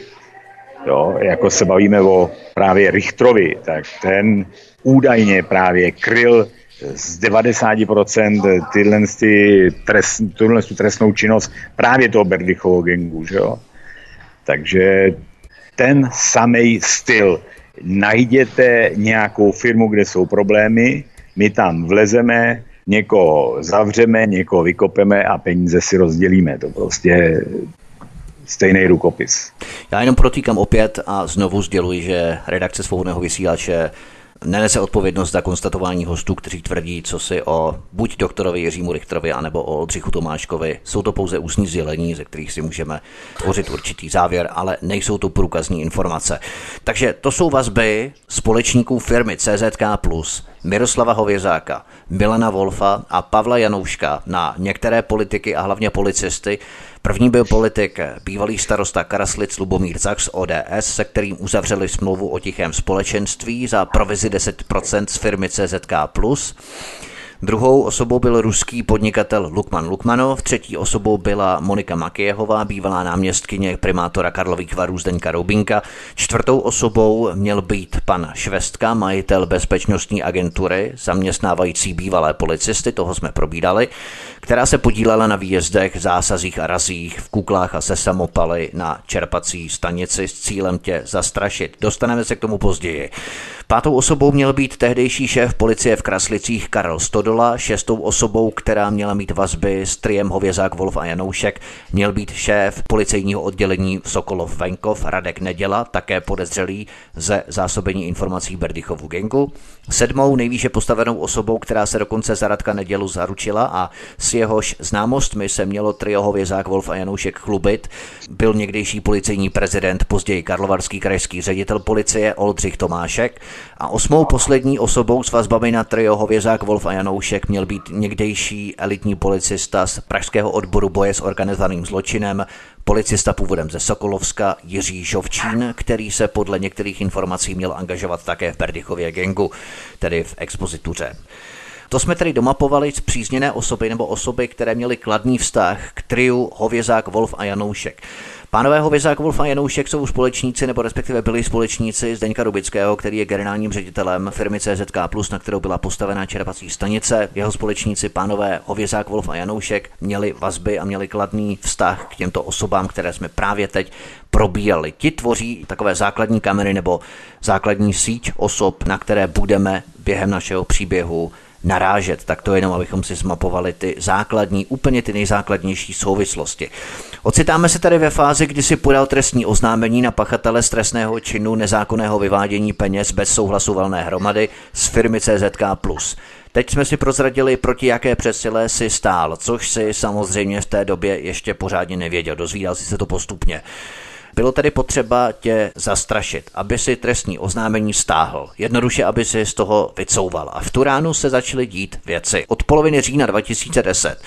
jo, jako se bavíme o právě Richtrovi, tak ten údajně právě kryl z 90% tyhle, ty trest, tuhle trestnou činnost právě toho Berdychovo gengu, že jo? Takže ten samý styl. Najděte nějakou firmu, kde jsou problémy, my tam vlezeme, někoho zavřeme, někoho vykopeme a peníze si rozdělíme. To prostě stejný rukopis. Já jenom protýkám opět a znovu sděluji, že redakce svobodného vysílače nenese odpovědnost za konstatování hostů, kteří tvrdí, co si o buď doktorovi Jiřímu Richterovi, anebo o Oldřichu Tomáškovi. Jsou to pouze ústní sdělení, ze kterých si můžeme tvořit určitý závěr, ale nejsou to průkazní informace. Takže to jsou vazby společníků firmy CZK+, Miroslava Hovězáka, Milana Wolfa a Pavla Janouška na některé politiky a hlavně policisty, První byl politik, bývalý starosta Karaslic Lubomír Zach z ODS, se kterým uzavřeli smlouvu o tichém společenství za provizi 10% z firmy CZK+. Druhou osobou byl ruský podnikatel Lukman Lukmanov, třetí osobou byla Monika Makijehová, bývalá náměstkyně primátora Karlových varů Zdeňka Roubinka. Čtvrtou osobou měl být pan Švestka, majitel bezpečnostní agentury, zaměstnávající bývalé policisty, toho jsme probídali, která se podílela na výjezdech, zásazích a razích, v kuklách a se samopaly na čerpací stanici s cílem tě zastrašit. Dostaneme se k tomu později. Pátou osobou měl být tehdejší šéf policie v Kraslicích Karel Stodola, šestou osobou, která měla mít vazby s triem Hovězák, Wolf a Janoušek, měl být šéf policejního oddělení Sokolov Venkov Radek Neděla, také podezřelý ze zásobení informací Berdychovu gengu. Sedmou nejvýše postavenou osobou, která se dokonce za Radka Nedělu zaručila a s jehož známostmi se mělo trio Hovězák, Wolf a Janoušek chlubit, byl někdejší policejní prezident, později karlovarský krajský ředitel policie Oldřich Tomášek. A osmou poslední osobou s vazbami na trio Hovězák, Wolf a Janoušek měl být někdejší elitní policista z pražského odboru boje s organizovaným zločinem, policista původem ze Sokolovska Jiří Žovčín, který se podle některých informací měl angažovat také v Berdychově gengu, tedy v expozituře. To jsme tedy domapovali přízněné osoby nebo osoby, které měly kladný vztah k triu Hovězák, Wolf a Janoušek. Pánové Hovězák, Wolf a Janoušek jsou společníci, nebo respektive byli společníci Zdeňka Rubického, který je generálním ředitelem firmy CZK+, na kterou byla postavená čerpací stanice. Jeho společníci, pánové Hovězák, Wolf a Janoušek, měli vazby a měli kladný vztah k těmto osobám, které jsme právě teď probíjali. Ti tvoří takové základní kamery nebo základní síť osob, na které budeme během našeho příběhu narážet. Tak to jenom, abychom si zmapovali ty základní, úplně ty nejzákladnější souvislosti. Ocitáme se tady ve fázi, kdy si podal trestní oznámení na pachatele stresného činu nezákonného vyvádění peněz bez souhlasu valné hromady z firmy CZK+. Teď jsme si prozradili, proti jaké přesile si stál, což si samozřejmě v té době ještě pořádně nevěděl. Dozvídal si se to postupně. Bylo tedy potřeba tě zastrašit, aby si trestní oznámení stáhl. Jednoduše, aby si z toho vycouval. A v tu ránu se začaly dít věci. Od poloviny října 2010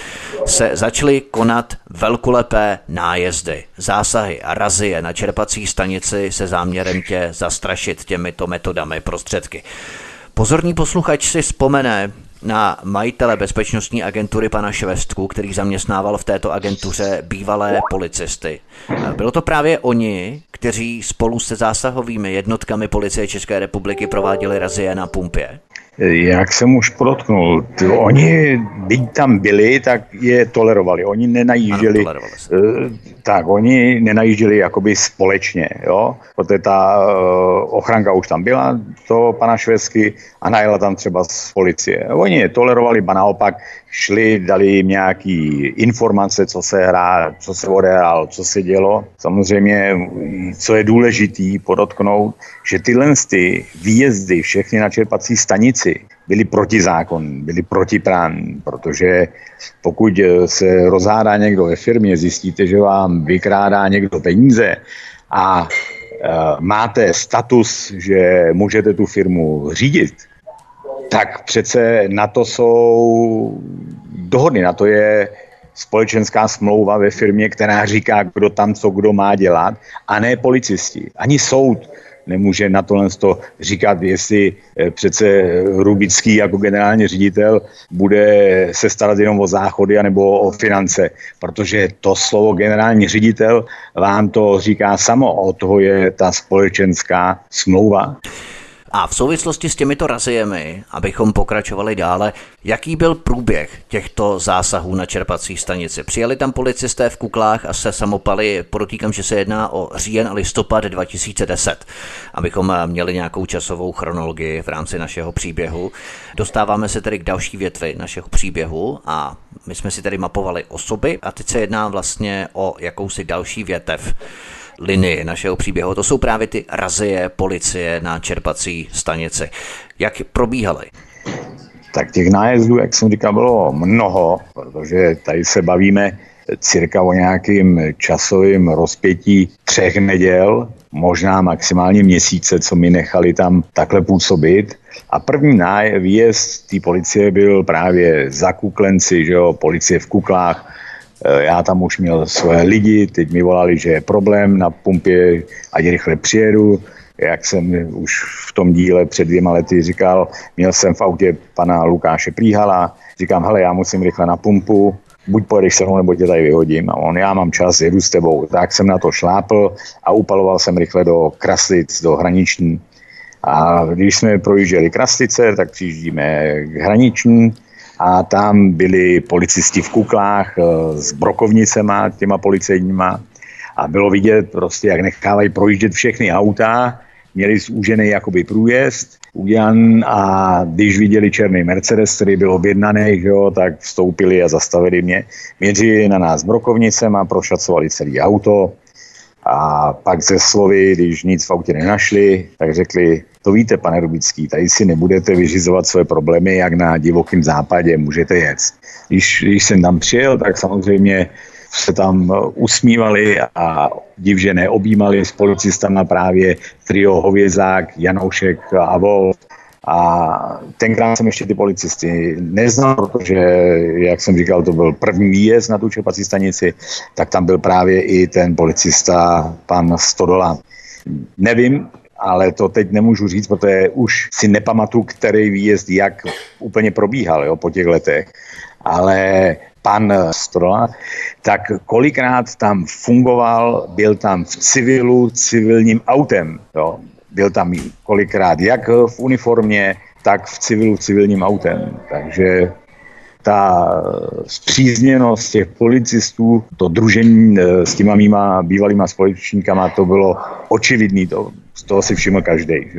se začaly konat velkolepé nájezdy, zásahy a razie na čerpací stanici se záměrem tě zastrašit těmito metodami prostředky. Pozorný posluchač si vzpomene, na majitele bezpečnostní agentury pana Švestku, který zaměstnával v této agentuře bývalé policisty. Bylo to právě oni, kteří spolu se zásahovými jednotkami policie České republiky prováděli razie na pumpě? Jak jsem už podotknul, oni, byť tam byli, tak je tolerovali. Oni nenajížděli, ano, eh, tak oni nenajížděli jakoby společně, jo. Protože ta uh, ochranka už tam byla, to pana Švesky, a najela tam třeba z policie. Oni je tolerovali, ba naopak šli, dali jim nějaký informace, co se hrá, co se odehrál, co se dělo. Samozřejmě, co je důležitý podotknout, že tyhle ty výjezdy, všechny na čerpací stanici, byly protizákonní, byly protiprávní, protože pokud se rozhádá někdo ve firmě, zjistíte, že vám vykrádá někdo peníze a e, máte status, že můžete tu firmu řídit, tak přece na to jsou dohody, na to je společenská smlouva ve firmě, která říká, kdo tam co kdo má dělat, a ne policisti. Ani soud nemůže na tohle to říkat, jestli eh, přece Rubický jako generální ředitel bude se starat jenom o záchody anebo o finance, protože to slovo generální ředitel vám to říká samo, o toho je ta společenská smlouva. A v souvislosti s těmito raziemi, abychom pokračovali dále, jaký byl průběh těchto zásahů na čerpací stanici? Přijeli tam policisté v kuklách a se samopali, podotýkám, že se jedná o říjen a listopad 2010, abychom měli nějakou časovou chronologii v rámci našeho příběhu. Dostáváme se tedy k další větvi našeho příběhu a my jsme si tedy mapovali osoby a teď se jedná vlastně o jakousi další větev linii našeho příběhu. To jsou právě ty razie policie na čerpací stanici. Jak probíhaly? Tak těch nájezdů, jak jsem říkal, bylo mnoho, protože tady se bavíme cirka o nějakým časovým rozpětí třech neděl, možná maximálně měsíce, co mi nechali tam takhle působit. A první výjezd té policie byl právě za Kuklenci, že jo, policie v Kuklách, já tam už měl své lidi, teď mi volali, že je problém na pumpě, ať rychle přijedu. Jak jsem už v tom díle před dvěma lety říkal, měl jsem v autě pana Lukáše Príhala, říkám, hele, já musím rychle na pumpu, buď pojedeš se mnou, nebo tě tady vyhodím. A on, já mám čas, jedu s tebou. Tak jsem na to šlápl a upaloval jsem rychle do Kraslic, do hraniční. A když jsme projížděli Kraslice, tak přijíždíme k hraniční, a tam byli policisti v kuklách eh, s brokovnicema, těma policejníma a bylo vidět prostě, jak nechávají projíždět všechny auta měli zúžený jakoby průjezd udělan a když viděli černý Mercedes, který byl objednaný, jo, tak vstoupili a zastavili mě. Měřili na nás brokovnicem a prošacovali celý auto. A pak ze slovy, když nic v autě nenašli, tak řekli, to víte, pane Rubický, tady si nebudete vyřizovat své problémy, jak na divokém západě, můžete jet. Když, když jsem tam přijel, tak samozřejmě se tam usmívali a divžené objímali s policistama právě trio Hovězák, Janoušek a Wolf. A tenkrát jsem ještě ty policisty neznal, protože, jak jsem říkal, to byl první výjezd na tu čerpací stanici, tak tam byl právě i ten policista, pan Stodola. Nevím, ale to teď nemůžu říct, protože už si nepamatuju, který výjezd jak úplně probíhal jo, po těch letech. Ale pan Strola, tak kolikrát tam fungoval, byl tam v civilu, civilním autem. Jo. Byl tam kolikrát jak v uniformě, tak v civilu, civilním autem. Takže ta zpřízněnost těch policistů, to družení eh, s těma mýma bývalýma společníkama, to bylo očividný, to, z toho si všiml každý.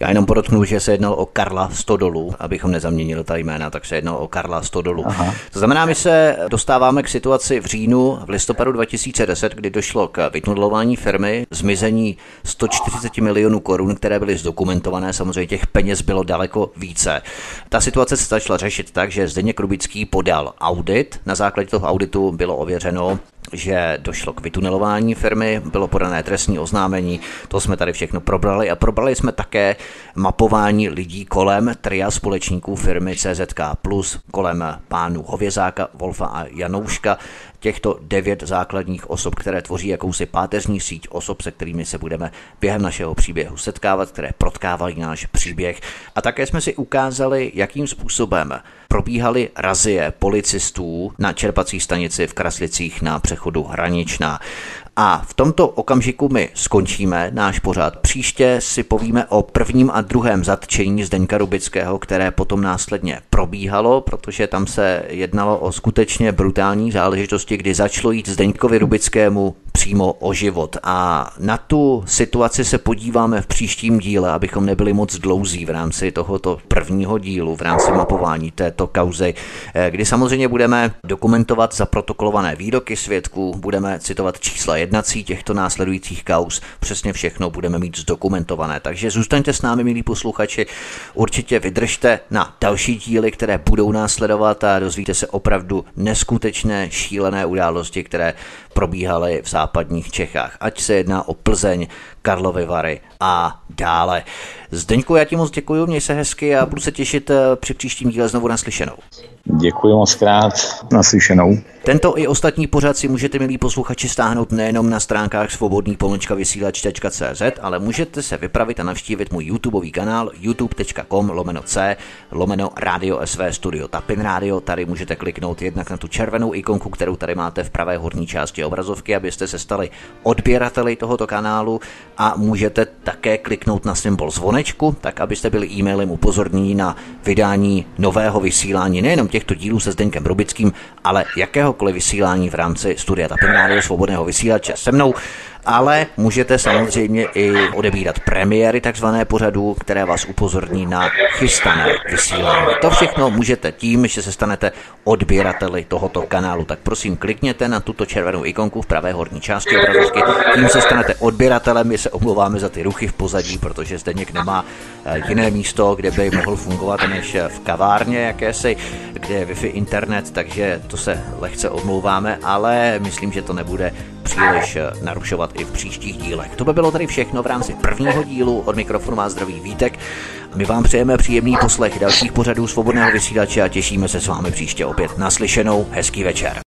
Já jenom podotknu, že se jednalo o Karla Stodolu, abychom nezaměnili ta jména, tak se jednalo o Karla Stodolu. Aha. To znamená, my se dostáváme k situaci v říjnu, v listopadu 2010, kdy došlo k vytunelování firmy, zmizení 140 milionů korun, které byly zdokumentované, samozřejmě těch peněz bylo daleko více. Ta situace se začala řešit tak, že Zdeněk Rubický podal audit, na základě toho auditu bylo ověřeno, že došlo k vytunelování firmy, bylo podané trestní oznámení, to jsme tady všechno probrali a probrali jsme také mapování lidí kolem tria společníků firmy CZK+, kolem pánů Hovězáka, Wolfa a Janouška, těchto devět základních osob, které tvoří jakousi páteřní síť osob, se kterými se budeme během našeho příběhu setkávat, které protkávají náš příběh. A také jsme si ukázali, jakým způsobem probíhaly razie policistů na čerpací stanici v Kraslicích na přechodu Hraničná. A v tomto okamžiku my skončíme náš pořad. Příště si povíme o prvním a druhém zatčení Zdeňka Rubického, které potom následně probíhalo, protože tam se jednalo o skutečně brutální záležitosti, kdy začalo jít Zdeňkovi Rubickému přímo o život. A na tu situaci se podíváme v příštím díle, abychom nebyli moc dlouzí v rámci tohoto prvního dílu, v rámci mapování této kauzy, eh, kdy samozřejmě budeme dokumentovat zaprotokolované výroky svědků, budeme citovat čísla jednací těchto následujících kauz, přesně všechno budeme mít zdokumentované. Takže zůstaňte s námi, milí posluchači, určitě vydržte na další díly, které budou následovat a dozvíte se opravdu neskutečné, šílené události, které probíhaly v západních Čechách. Ať se jedná o Plzeň, Karlovy Vary a dále. Zdeňku, já ti moc děkuji, měj se hezky a budu se těšit eh, při příštím díle znovu naslyšenou. Děkuji moc krát, naslyšenou. Tento i ostatní pořad si můžete, milí posluchači, stáhnout nejenom na stránkách svobodný pomlčka vysílač.cz, ale můžete se vypravit a navštívit můj YouTubeový kanál youtube.com lomeno c lomeno Radio SV Studio Tapin Radio. Tady můžete kliknout jednak na tu červenou ikonku, kterou tady máte v pravé horní části obrazovky, abyste se stali odběrateli tohoto kanálu a můžete také kliknout na symbol zvonečku, tak abyste byli e-mailem upozorněni na vydání nového vysílání nejenom těchto dílů se Zdeňkem Rubickým, ale jakéhokoliv vysílání v rámci studia Tapin Svobodného vysílače se mnou ale můžete samozřejmě i odebírat premiéry takzvané pořadu, které vás upozorní na chystané vysílání. To všechno můžete tím, že se stanete odběrateli tohoto kanálu. Tak prosím, klikněte na tuto červenou ikonku v pravé horní části obrazovky. Tím se stanete odběratelem. My se omlouváme za ty ruchy v pozadí, protože zde někdo nemá eh, jiné místo, kde by mohl fungovat než v kavárně jakési, kde je Wi-Fi internet, takže to se lehce omlouváme, ale myslím, že to nebude příliš eh, narušovat i v příštích dílech. To by bylo tady všechno v rámci prvního dílu. Od mikrofonu má zdravý Vítek. My vám přejeme příjemný poslech dalších pořadů svobodného vysílače a těšíme se s vámi příště opět naslyšenou. Hezký večer.